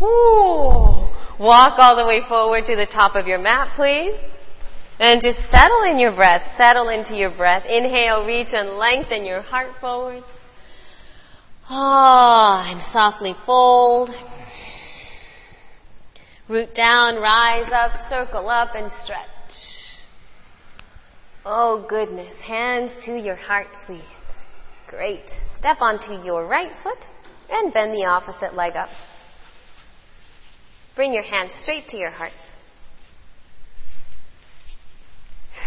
Ooh. Walk all the way forward to the top of your mat, please. And just settle in your breath. Settle into your breath. Inhale, reach and lengthen your heart forward. Ah, oh, and softly fold. Root down, rise up, circle up, and stretch. Oh goodness. Hands to your heart, please. Great. Step onto your right foot and bend the opposite leg up. Bring your hands straight to your hearts.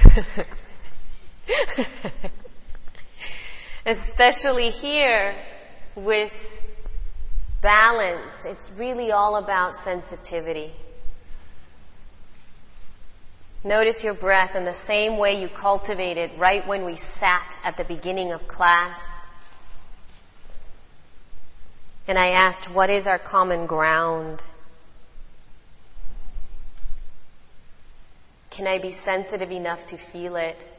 [laughs] Especially here with balance, it's really all about sensitivity. Notice your breath in the same way you cultivated right when we sat at the beginning of class. And I asked, what is our common ground? Can I be sensitive enough to feel it?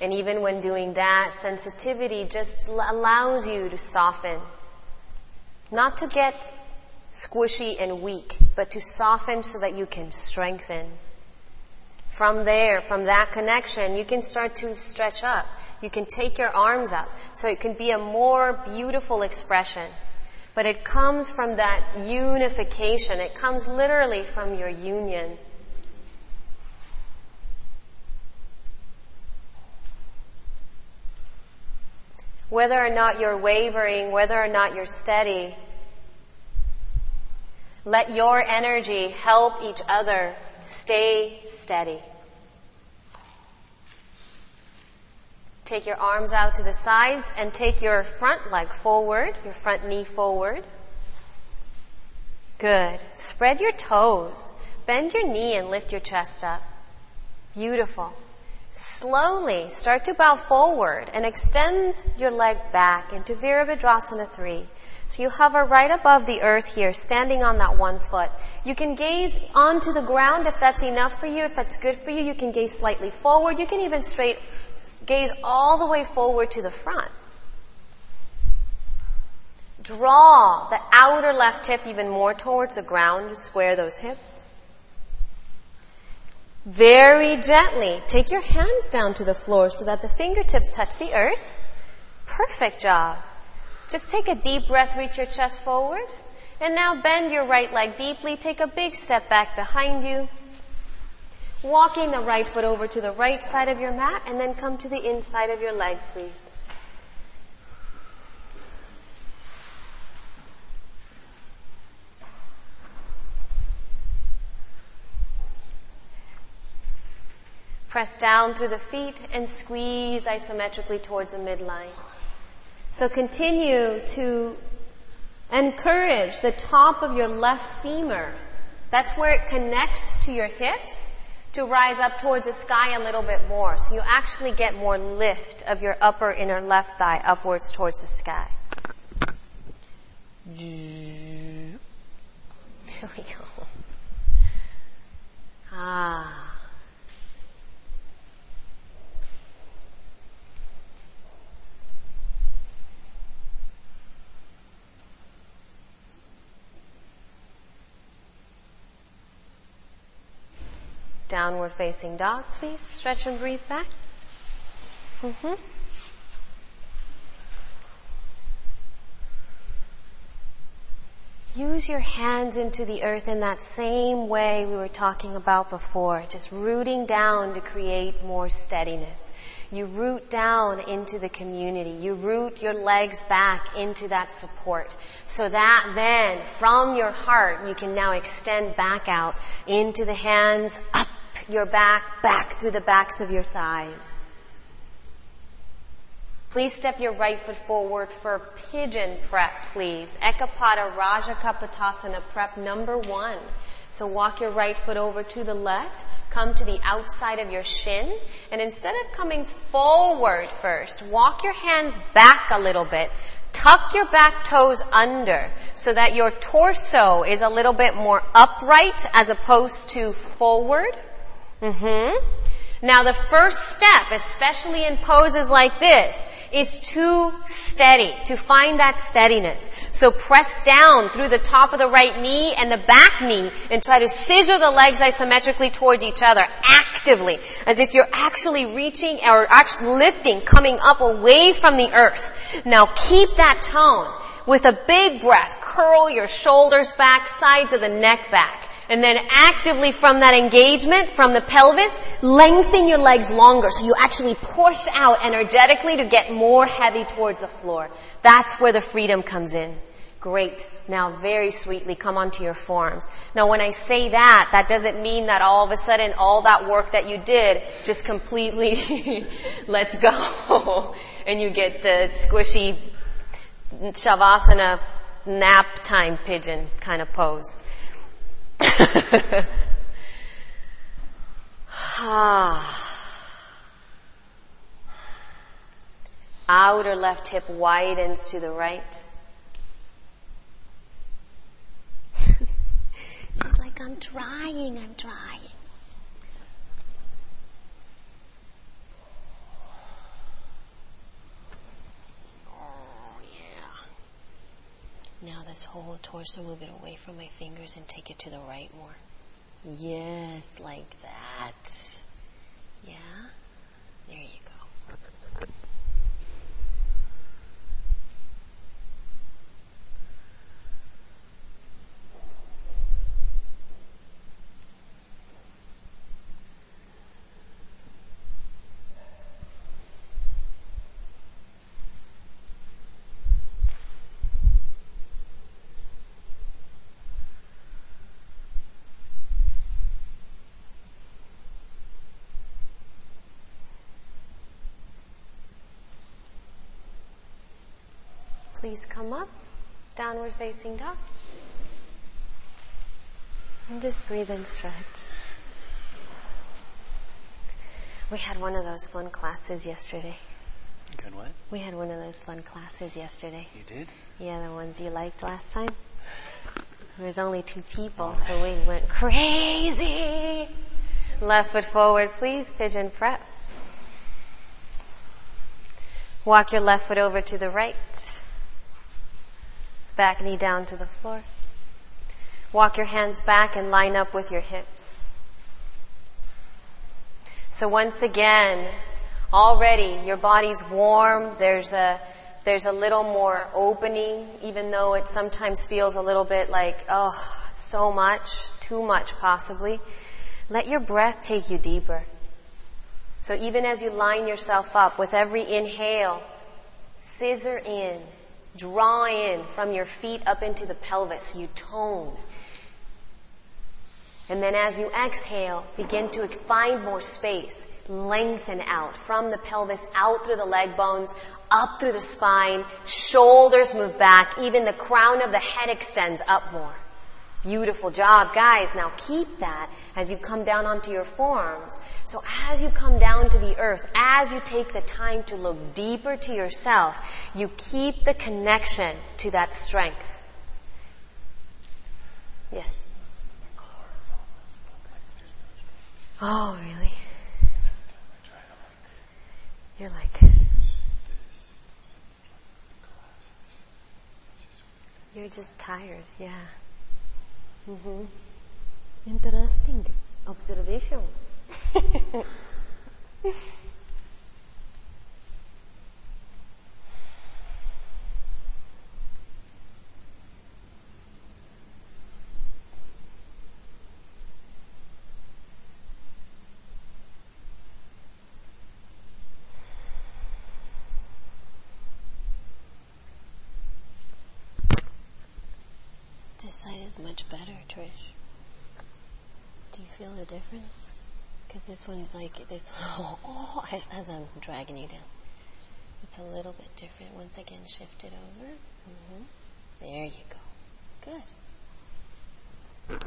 And even when doing that, sensitivity just allows you to soften. Not to get squishy and weak, but to soften so that you can strengthen. From there, from that connection, you can start to stretch up. You can take your arms up. So it can be a more beautiful expression. But it comes from that unification. It comes literally from your union. Whether or not you're wavering, whether or not you're steady, let your energy help each other stay steady. Take your arms out to the sides and take your front leg forward, your front knee forward. Good. Spread your toes. Bend your knee and lift your chest up. Beautiful. Slowly start to bow forward and extend your leg back into Virabhadrasana 3. So you hover right above the earth here, standing on that one foot. You can gaze onto the ground if that's enough for you, if that's good for you. You can gaze slightly forward. You can even straight gaze all the way forward to the front. Draw the outer left hip even more towards the ground to square those hips. Very gently, take your hands down to the floor so that the fingertips touch the earth. Perfect job. Just take a deep breath, reach your chest forward. And now bend your right leg deeply. Take a big step back behind you. Walking the right foot over to the right side of your mat and then come to the inside of your leg, please. Press down through the feet and squeeze isometrically towards the midline. So continue to encourage the top of your left femur. That's where it connects to your hips to rise up towards the sky a little bit more. So you actually get more lift of your upper inner left thigh upwards towards the sky. There we go. Ah. Downward facing dog, please. Stretch and breathe back. Mm-hmm. Use your hands into the earth in that same way we were talking about before, just rooting down to create more steadiness. You root down into the community. You root your legs back into that support. So that then, from your heart, you can now extend back out into the hands, up your back, back through the backs of your thighs. Please step your right foot forward for pigeon prep, please. Ekapada Rajakapotasana prep number one. So walk your right foot over to the left, come to the outside of your shin, and instead of coming forward first, walk your hands back a little bit. Tuck your back toes under so that your torso is a little bit more upright as opposed to forward. Mm-hmm. Now the first step, especially in poses like this, is to steady, to find that steadiness. So press down through the top of the right knee and the back knee and try to scissor the legs isometrically towards each other actively, as if you're actually reaching or actually lifting, coming up away from the earth. Now keep that tone with a big breath. Curl your shoulders back, sides of the neck back. And then actively from that engagement, from the pelvis, lengthen your legs longer so you actually push out energetically to get more heavy towards the floor. That's where the freedom comes in. Great. Now very sweetly come onto your forearms. Now when I say that, that doesn't mean that all of a sudden all that work that you did just completely [laughs] lets go [laughs] and you get the squishy shavasana nap time pigeon kind of pose. [sighs] Ah. Outer left hip widens to the right. [laughs] She's like, I'm trying, I'm trying. Oh, yeah. Now this whole torso, move it away from my fingers and take it to the right more. Yes, like that. Yeah? There you Please come up, downward facing dog. And just breathe and stretch. We had one of those fun classes yesterday. Good what? We had one of those fun classes yesterday. You did? Yeah, the ones you liked last time. [sighs] There was only two people, so we went crazy. Left foot forward, please. Pigeon prep. Walk your left foot over to the right. Back knee down to the floor. Walk your hands back and line up with your hips. So once again, already your body's warm. There's a, there's a little more opening, even though it sometimes feels a little bit like, oh, so much, too much possibly. Let your breath take you deeper. So even as you line yourself up with every inhale, scissor in, draw in from your feet up into the pelvis. You tone. And then as you exhale, begin to find more space. Lengthen out from the pelvis, out through the leg bones, up through the spine. Shoulders move back. Even the crown of the head extends up more. Beautiful job, guys. Now keep that as you come down onto your forearms. So as you come down to the earth, as you take the time to look deeper to yourself, you keep the connection to that strength. Yes. Oh, really? You're like, you're just tired, yeah. Mm-hmm. Interesting observation. [laughs] side is much better, Trish. Do you feel the difference? Because this one's like this. [laughs] Oh, oh, as, I'm dragging you down, it's a little bit different. Once again, shift it over. hmm There you go. Good.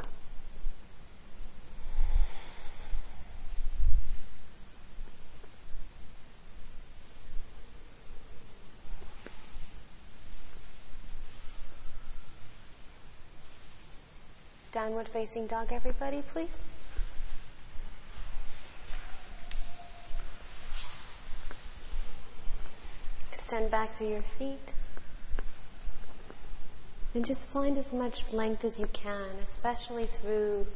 Downward facing dog, everybody, please. Extend back through your feet. And just find as much length as you can, especially through,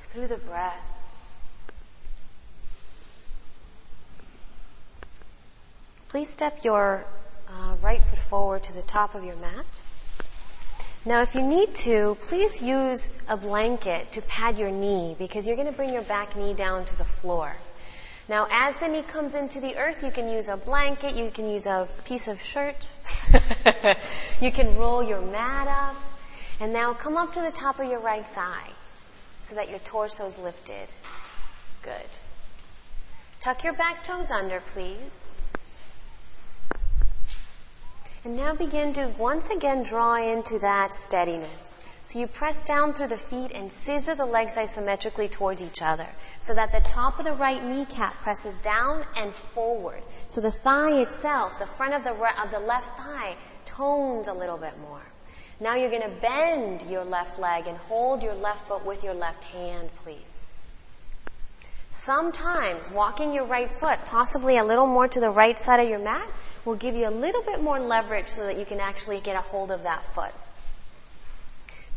through the breath. Please step your uh, right foot forward to the top of your mat. Now if you need to, please use a blanket to pad your knee because you're going to bring your back knee down to the floor. Now as the knee comes into the earth, you can use a blanket, you can use a piece of shirt, [laughs] you can roll your mat up, and now come up to the top of your right thigh so that your torso is lifted. Good. Tuck your back toes under, please. And now begin to once again draw into that steadiness. So you press down through the feet and scissor the legs isometrically towards each other so that the top of the right kneecap presses down and forward. So the thigh itself, the front of the, of the left thigh, tones a little bit more. Now you're going to bend your left leg and hold your left foot with your left hand, please. Sometimes walking your right foot, possibly a little more to the right side of your mat, will give you a little bit more leverage so that you can actually get a hold of that foot.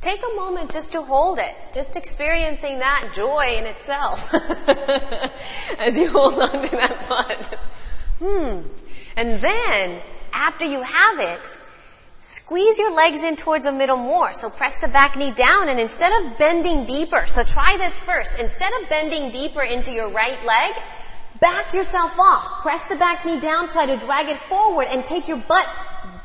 Take a moment just to hold it, just experiencing that joy in itself [laughs] as you hold on to that foot. Hmm. And then, after you have it, squeeze your legs in towards the middle more. So press the back knee down and instead of bending deeper, so try this first. Instead of bending deeper into your right leg, back yourself off. Press the back knee down, try to drag it forward and take your butt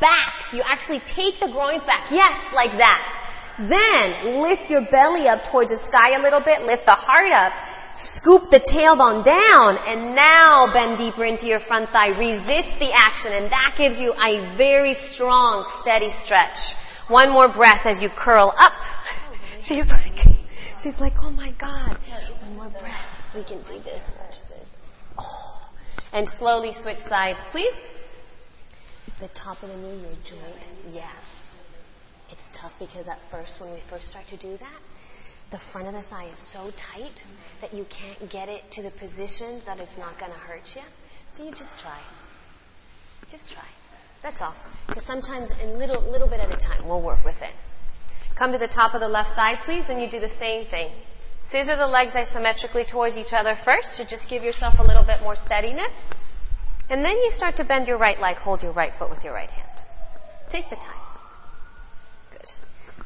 back. So you actually take the groins back. Yes, like that. Then lift your belly up towards the sky a little bit, lift the heart up, scoop the tailbone down, and now bend deeper into your front thigh. Resist the action, and that gives you a very strong, steady stretch. One more breath as you curl up. Oh, [laughs] she's like, she's like, oh my god. One more breath. We can do this. Oh. And slowly switch sides, please. The top of the knee, your joint. Yeah. It's tough because at first, when we first start to do that, the front of the thigh is so tight that you can't get it to the position that it's not going to hurt you. So you just try. Just try. That's all. Because sometimes in little, little bit at a time, we'll work with it. Come to the top of the left thigh, please, and you do the same thing. Scissor the legs isometrically towards each other first to just give yourself a little bit more steadiness. And then you start to bend your right leg, hold your right foot with your right hand. Take the time Good.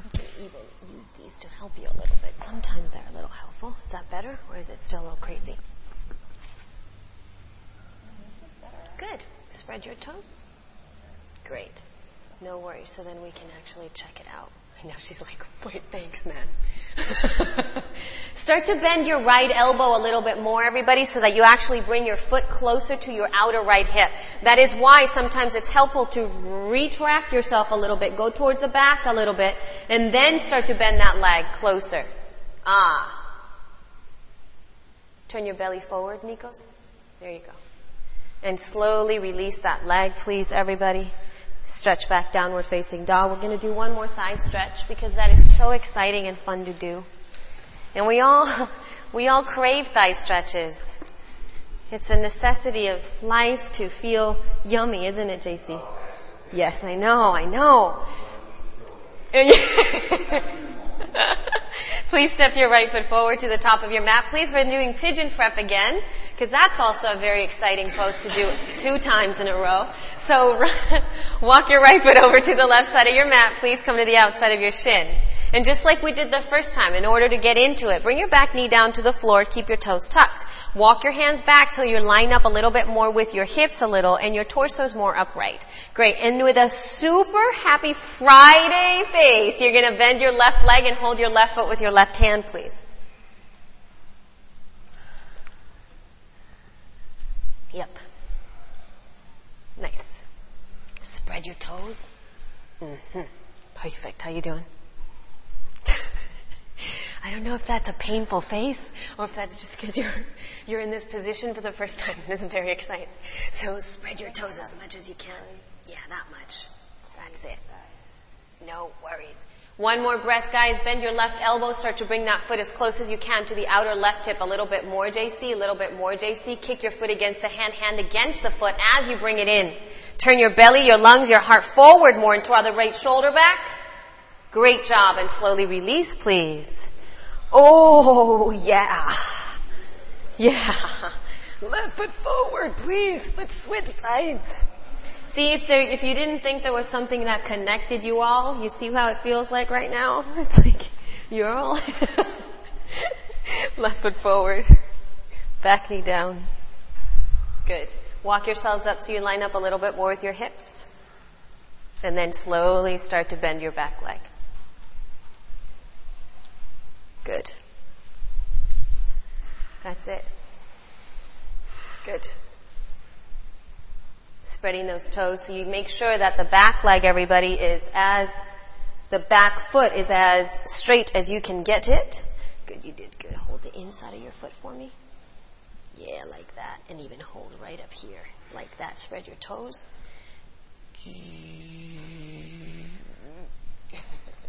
I can even use these to help you a little bit. Sometimes they're a little helpful. Is that better or is it still a little crazy? Good. Spread your toes. Great. No worries. So then we can actually check it out. [laughs] I know she's like, wait, thanks, man. [laughs] Start to bend your right elbow a little bit more, everybody, so that you actually bring your foot closer to your outer right hip. That is why sometimes it's helpful to retract yourself a little bit, go towards the back a little bit, and then start to bend that leg closer. Ah. Turn your belly forward, Nikos. There you go. And slowly release that leg, please, everybody. Stretch back downward facing dog. We're going to do one more thigh stretch because that is so exciting and fun to do. And we all, [laughs] we all crave thigh stretches. It's a necessity of life to feel yummy, isn't it, JC? Yes, I know, I know. [laughs] [laughs] Please step your right foot forward to the top of your mat. Please, we're doing pigeon prep again, because that's also a very exciting pose to do two times in a row. So [laughs] walk your right foot over to the left side of your mat. Please come to the outside of your shin. And just like we did the first time, in order to get into it, bring your back knee down to the floor, keep your toes tucked. Walk your hands back till you line up a little bit more with your hips a little and your torso is more upright. Great. And with a super happy Friday face, you're gonna bend your left leg and hold your left foot with your left hand, please. Yep. Nice. Spread your toes. Mm-hmm. Perfect. How you doing? I don't know if that's a painful face or if that's just because you're you're in this position for the first time. [laughs] It isn't very exciting. So spread your toes as much as you can. Yeah, that much. That's it. No worries. One more breath, guys. Bend your left elbow. Start to bring that foot as close as you can to the outer left hip. A little bit more, JC. A little bit more, JC. Kick your foot against the hand, hand against the foot as you bring it in. Turn your belly, your lungs, your heart forward more and draw the right shoulder back. Great job. And slowly release, please. Oh, yeah. Yeah. Left foot forward, please. Let's switch sides. See if there, if you didn't think there was something that connected you all, you see how it feels like right now? [laughs] It's like, you're all [laughs] left foot forward, back knee down. Good. Walk yourselves up so you line up a little bit more with your hips. And then slowly start to bend your back leg. Good. That's it. Good. Spreading those toes so you make sure that the back leg, everybody, is as the back foot is as straight as you can get it. Good, you did good. Hold the inside of your foot for me. Yeah, like that. And even hold right up here. Like that. Spread your toes.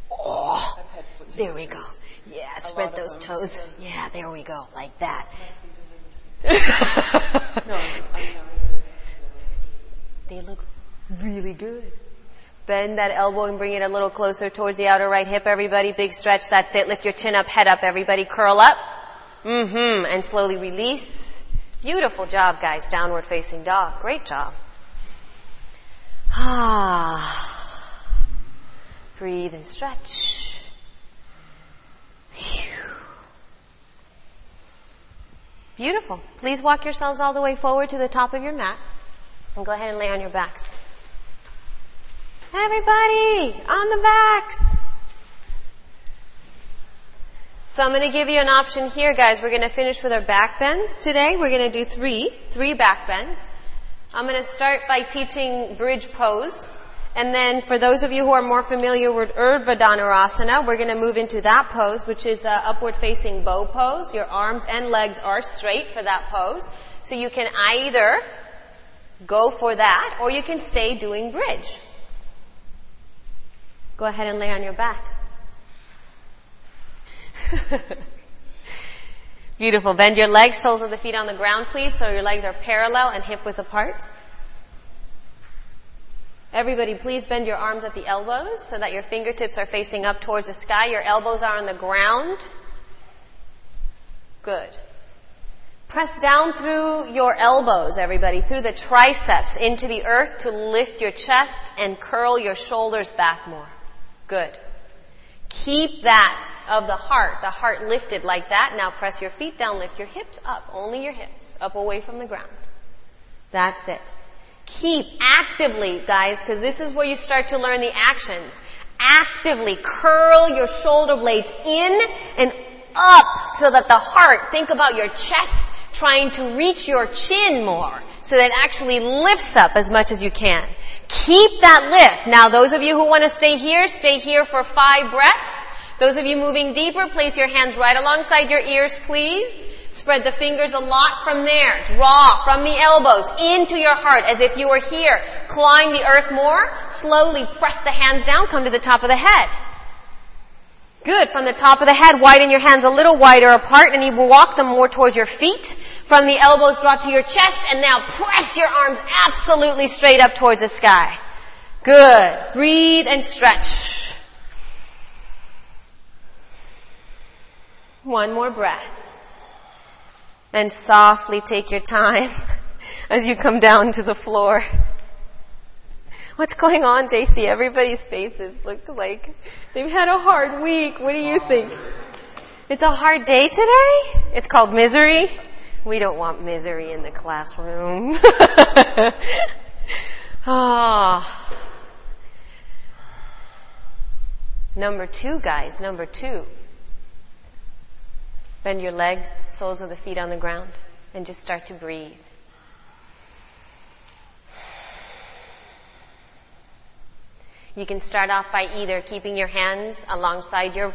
Oh, there we go. Yeah, spread those toes. Yeah, there we go. Like that. [laughs] they look really good. Bend that elbow and bring it a little closer towards the outer right hip, everybody. Big stretch. That's it. Lift your chin up, head up, everybody. Curl up. Mm-hmm. And slowly release. Beautiful job, guys. Downward facing dog. Great job. Ah. Breathe and stretch. Beautiful. Please walk yourselves all the way forward to the top of your mat. And go ahead and lay on your backs. Everybody, on the backs. So I'm going to give you an option here, guys. We're going to finish with our back bends today. We're going to do three, three back bends. I'm going to start by teaching bridge pose. And then for those of you who are more familiar with Urdhva Dhanurasana, we're going to move into that pose, which is upward facing bow pose. Your arms and legs are straight for that pose. So you can either go for that or you can stay doing bridge. Go ahead and lay on your back. [laughs] Beautiful. Bend your legs, soles of the feet on the ground, please, so your legs are parallel and hip width apart. Everybody, please bend your arms at the elbows so that your fingertips are facing up towards the sky. Your elbows are on the ground. Good. Press down through your elbows, everybody, through the triceps into the earth to lift your chest and curl your shoulders back more. Good. Keep that of the heart, the heart lifted like that. Now press your feet down, lift your hips up, only your hips, up away from the ground. That's it. Keep actively, guys, because this is where you start to learn the actions. Actively curl your shoulder blades in and up so that the heart, think about your chest trying to reach your chin more so that it actually lifts up as much as you can. Keep that lift. Now those of you who want to stay here, stay here for five breaths. Those of you moving deeper, place your hands right alongside your ears, please. Spread the fingers a lot from there. Draw from the elbows into your heart as if you were here. Clawing the earth more. Slowly press the hands down, come to the top of the head. Good. From the top of the head, widen your hands a little wider apart and you will walk them more towards your feet. From the elbows, draw to your chest and now press your arms absolutely straight up towards the sky. Good. Breathe and stretch. One more breath. And softly take your time [laughs] as you come down to the floor. What's going on, JC? Everybody's faces look like they've had a hard week. What do you think? It's a hard day today? It's called misery? We don't want misery in the classroom. [laughs] ah. Number two, guys, number two. Bend your legs, soles of the feet on the ground, and just start to breathe. You can start off by either keeping your hands alongside your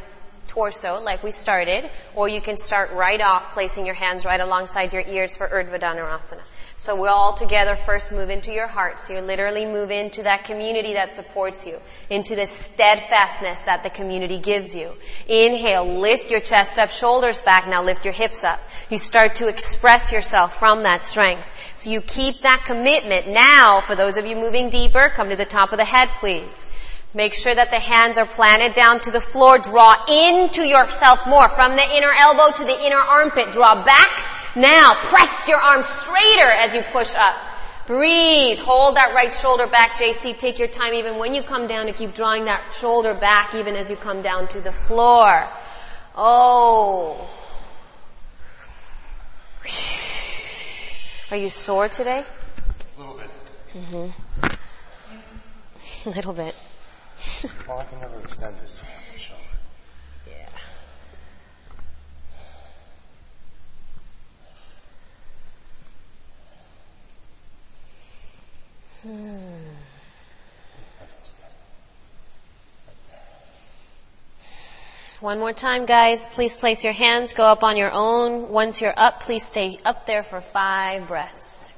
torso like we started, or you can start right off placing your hands right alongside your ears for Urdhva Dhanurasana. So we all together first move into your heart. So you literally move into that community that supports you, into the steadfastness that the community gives you. Inhale, lift your chest up, shoulders back, now lift your hips up. You start to express yourself from that strength. So you keep that commitment. Now, for those of you moving deeper, come to the top of the head, please. Make sure that the hands are planted down to the floor. Draw into yourself more. From the inner elbow to the inner armpit. Draw back. Now press your arms straighter as you push up. Breathe. Hold that right shoulder back, JC. Take your time even when you come down to keep drawing that shoulder back even as you come down to the floor. Oh. Are you sore today? A little bit. Mm-hmm. [laughs] A little bit. Well, I can never extend this the shoulder. Yeah. One more time, guys. Please place your hands. Go up on your own. Once you're up, please stay up there for five breaths.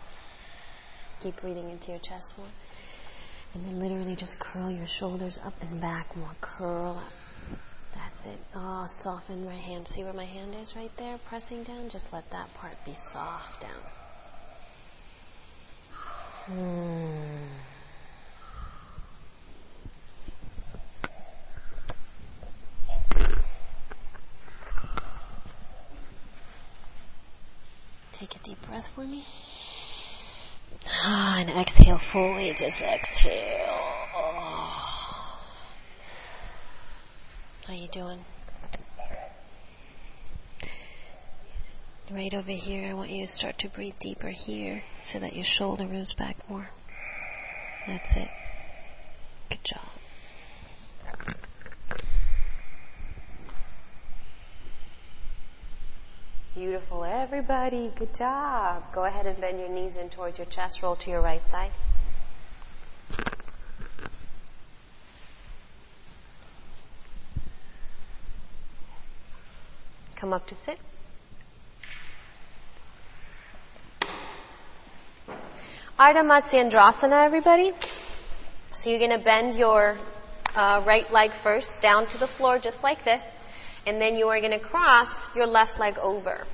Keep breathing into your chest more. And then literally just curl your shoulders up and back more. Curl up. That's it. Oh, soften my hand. See where my hand is right there? Pressing down. Just let that part be soft down. Hmm. Take a deep breath for me. Ah, and exhale fully. Just exhale. Oh. How are you doing? Right over here, I want you to start to breathe deeper here so that your shoulder moves back more. That's it. Good job. Beautiful, everybody. Good job. Go ahead and bend your knees in towards your chest. Roll to your right side. Come up to sit. Ardha Matsyendrasana, everybody. So you're going to bend your uh, right leg first down to the floor just like this and then you are going to cross your left leg over.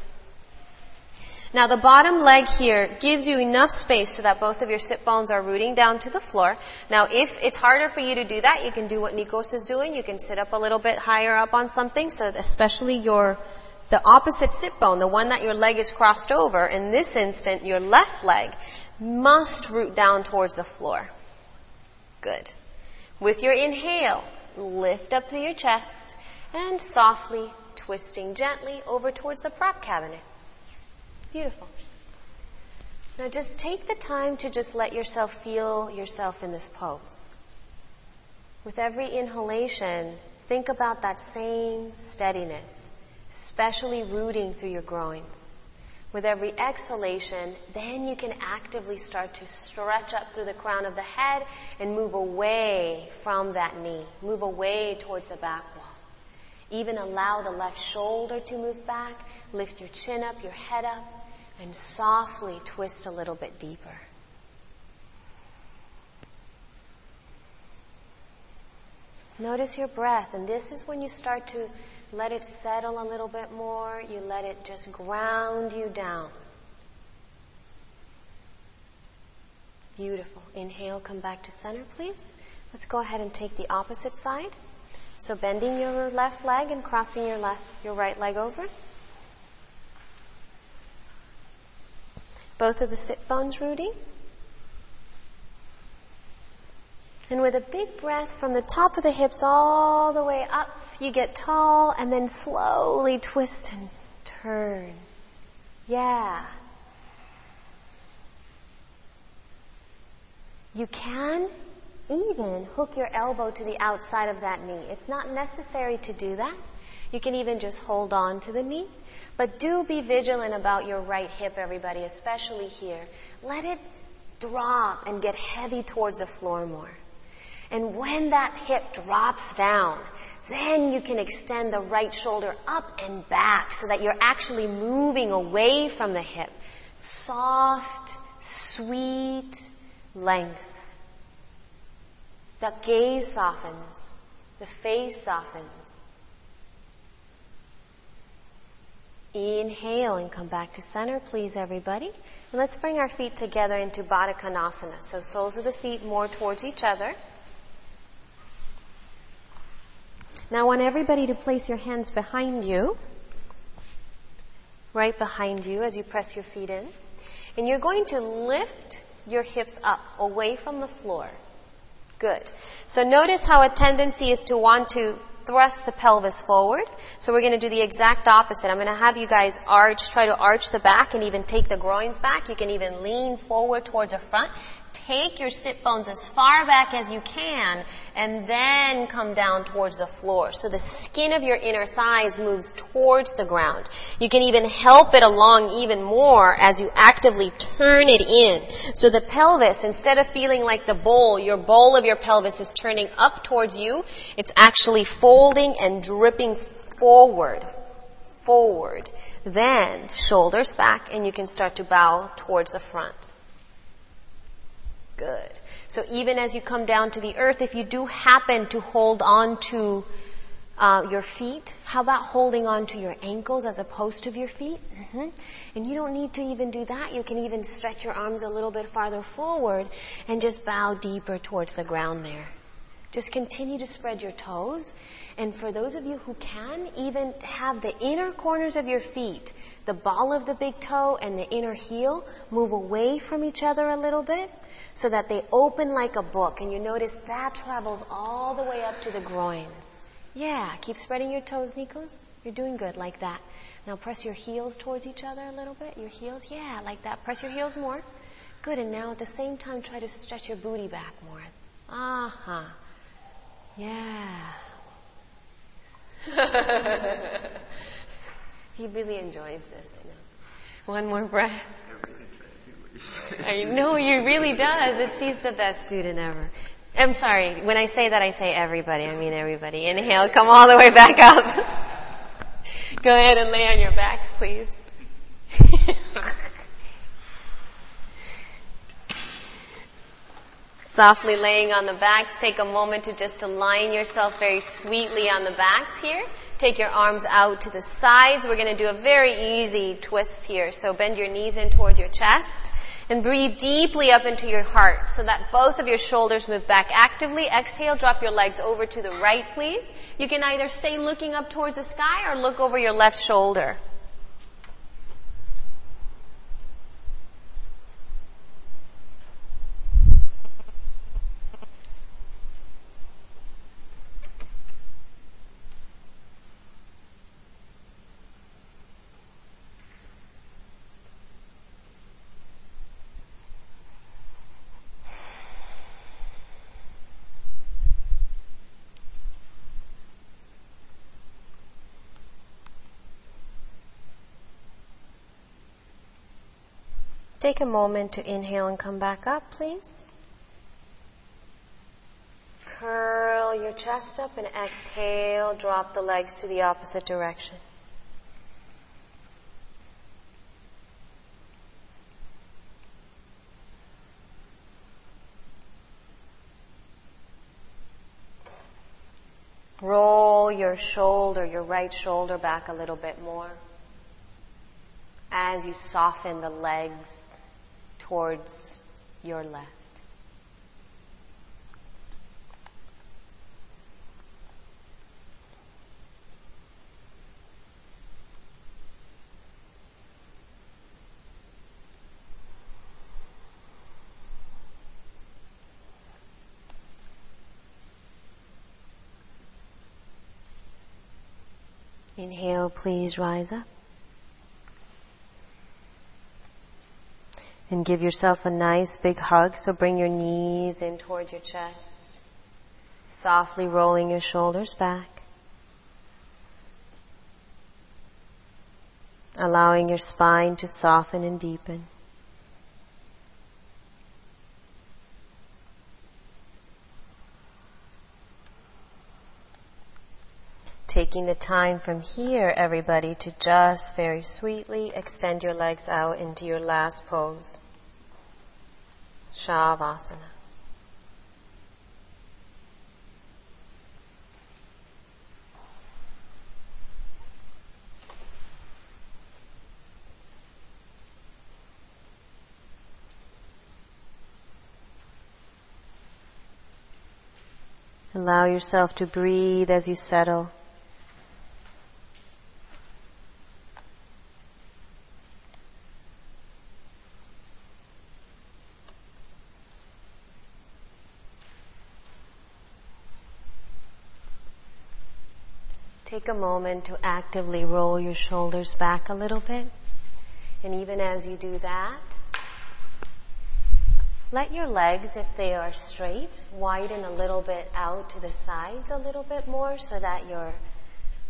Now the bottom leg here gives you enough space so that both of your sit bones are rooting down to the floor. Now if it's harder for you to do that, you can do what Nikos is doing. You can sit up a little bit higher up on something so especially your the opposite sit bone, the one that your leg is crossed over, in this instant, your left leg must root down towards the floor. Good. With your inhale, lift up through your chest and softly twisting gently over towards the prop cabinet. Beautiful. Now just take the time to just let yourself feel yourself in this pose. With every inhalation, think about that same steadiness, especially rooting through your groins. With every exhalation, then you can actively start to stretch up through the crown of the head and move away from that knee. Move away towards the back wall. Even allow the left shoulder to move back. Lift your chin up, your head up, and softly twist a little bit deeper. Notice your breath, and this is when you start to let it settle a little bit more. You let it just ground you down. Beautiful. Inhale, come back to center, please. Let's go ahead and take the opposite side. So bending your left leg and crossing your left, your right leg over. Both of the sit bones rooting. And with a big breath from the top of the hips all the way up, you get tall and then slowly twist and turn. Yeah. You can even hook your elbow to the outside of that knee. It's not necessary to do that. You can even just hold on to the knee. But do be vigilant about your right hip, everybody, especially here. Let it drop and get heavy towards the floor more. And when that hip drops down, then you can extend the right shoulder up and back so that you're actually moving away from the hip. Soft, sweet length. The gaze softens. The face softens. Inhale and come back to center, please, everybody. And let's bring our feet together into Baddha Konasana. So soles of the feet more towards each other. Now I want everybody to place your hands behind you. Right behind you as you press your feet in. And you're going to lift your hips up away from the floor. Good. So notice how a tendency is to want to thrust the pelvis forward. So we're going to do the exact opposite. I'm going to have you guys arch, try to arch the back and even take the groins back. You can even lean forward towards the front. Take your sit bones as far back as you can and then come down towards the floor. So the skin of your inner thighs moves towards the ground. You can even help it along even more as you actively turn it in. So the pelvis, instead of feeling like the bowl, your bowl of your pelvis is turning up towards you, it's actually folding and dripping forward. Forward. Then shoulders back and you can start to bow towards the front. Good. So even as you come down to the earth, if you do happen to hold on to uh, your feet, how about holding on to your ankles as opposed to your feet? Mm-hmm. And you don't need to even do that. You can even stretch your arms a little bit farther forward and just bow deeper towards the ground there. Just continue to spread your toes. And for those of you who can, even have the inner corners of your feet, the ball of the big toe and the inner heel, move away from each other a little bit so that they open like a book. And you notice that travels all the way up to the groins. Yeah, keep spreading your toes, Nikos. You're doing good, like that. Now press your heels towards each other a little bit. Your heels, yeah, like that. Press your heels more. Good, and now at the same time try to stretch your booty back more. Uh-huh. Yeah. [laughs] he really enjoys this, I know. One more breath. I know he really does. It's he's the best student ever. I'm sorry. When I say that, I say everybody. I mean everybody. Inhale. Come all the way back up. [laughs] Go ahead and lay on your backs, please. [laughs] Softly laying on the backs, take a moment to just align yourself very sweetly on the backs here. Take your arms out to the sides. We're going to do a very easy twist here. So bend your knees in towards your chest and breathe deeply up into your heart so that both of your shoulders move back actively. Exhale, drop your legs over to the right, please. You can either stay looking up towards the sky or look over your left shoulder. Take a moment to inhale and come back up, please. Curl your chest up and exhale. Drop the legs to the opposite direction. Roll your shoulder, your right shoulder back a little bit more as you soften the legs towards your left. Inhale, please rise up. And give yourself a nice big hug. So bring your knees in towards your chest. Softly rolling your shoulders back. Allowing your spine to soften and deepen. Taking the time from here, everybody, to just very sweetly extend your legs out into your last pose. Shavasana. Allow yourself to breathe as you settle. Take a moment to actively roll your shoulders back a little bit. And even as you do that, Let your legs, if they are straight, widen a little bit out to the sides a little bit more so that your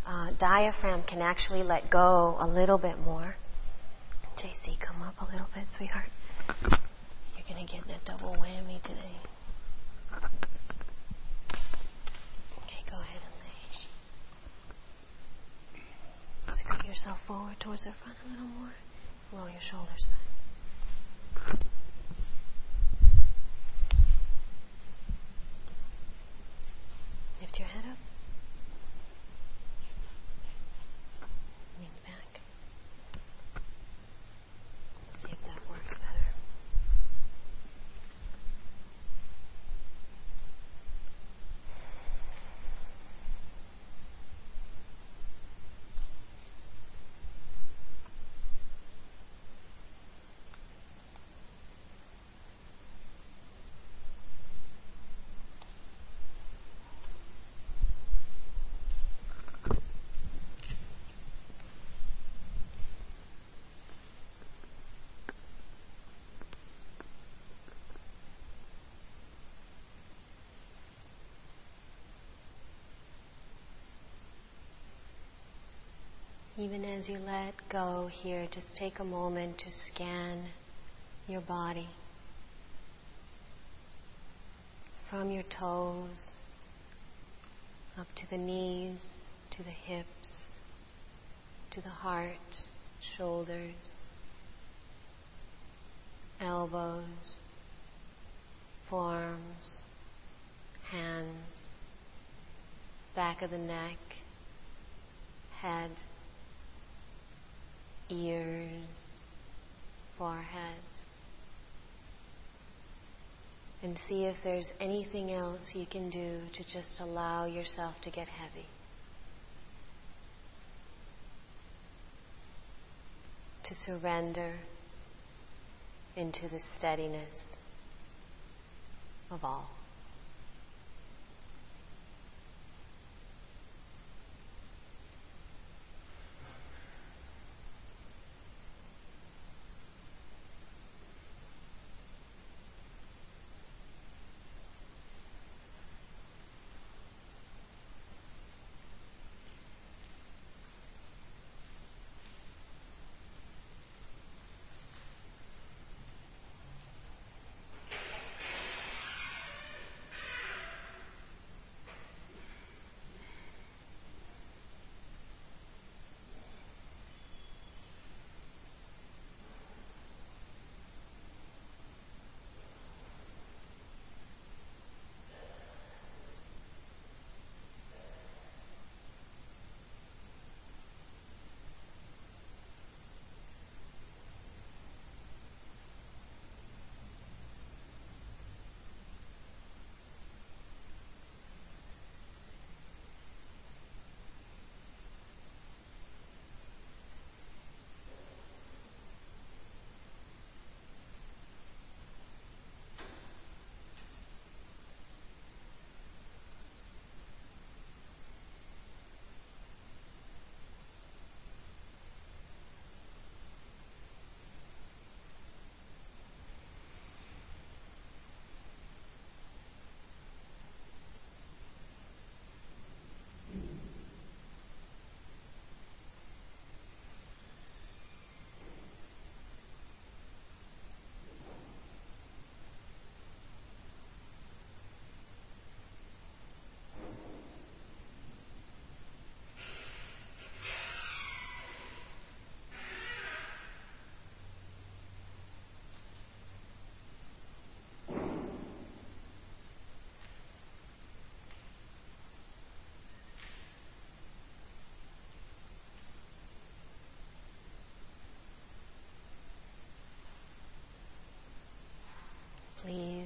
uh, diaphragm can actually let go a little bit more. JC, come up a little bit, sweetheart. You're to get a double whammy today. Okay, go ahead and lay. Scoot yourself forward towards the front a little more. Roll your shoulders back. Lift your head up. Lean back. See if that works better. Even as you let go here, just take a moment to scan your body. From your toes up to the knees, to the hips, to the heart, shoulders, elbows, forearms, hands, back of the neck, head, ears, forehead. And see if there's anything else you can do to just allow yourself to get heavy. To surrender into the steadiness of all.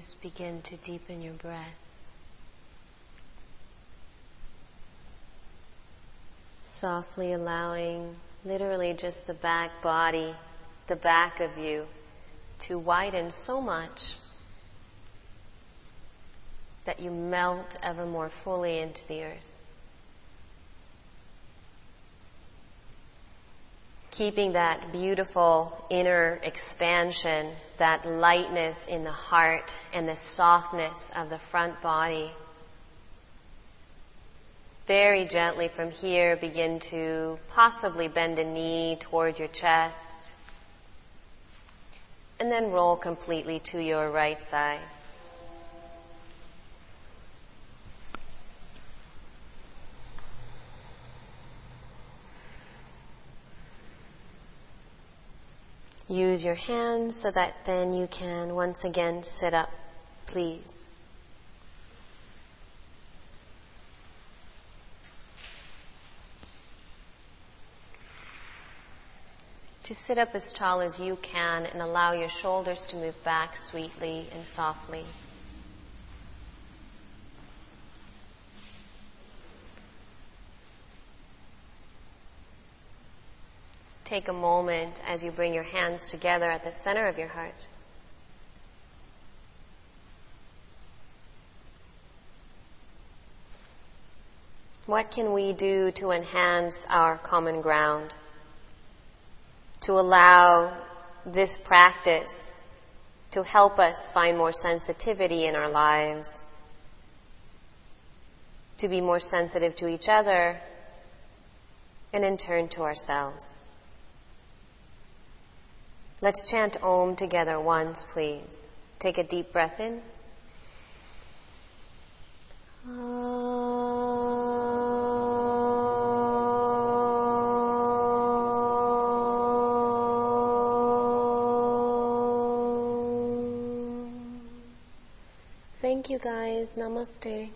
Please begin to deepen your breath. Softly allowing literally just the back body, the back of you, to widen so much that you melt ever more fully into the earth. Keeping that beautiful inner expansion, that lightness in the heart and the softness of the front body. Very gently from here begin to possibly bend a knee toward your chest and then roll completely to your right side. Use your hands so that then you can once again sit up, please. To sit up as tall as you can and allow your shoulders to move back sweetly and softly. Take a moment as you bring your hands together at the center of your heart. What can we do to enhance our common ground? To allow this practice to help us find more sensitivity in our lives, to be more sensitive to each other, and in turn to ourselves. Let's chant Om together once, please. Take a deep breath in. Thank you guys. Namaste.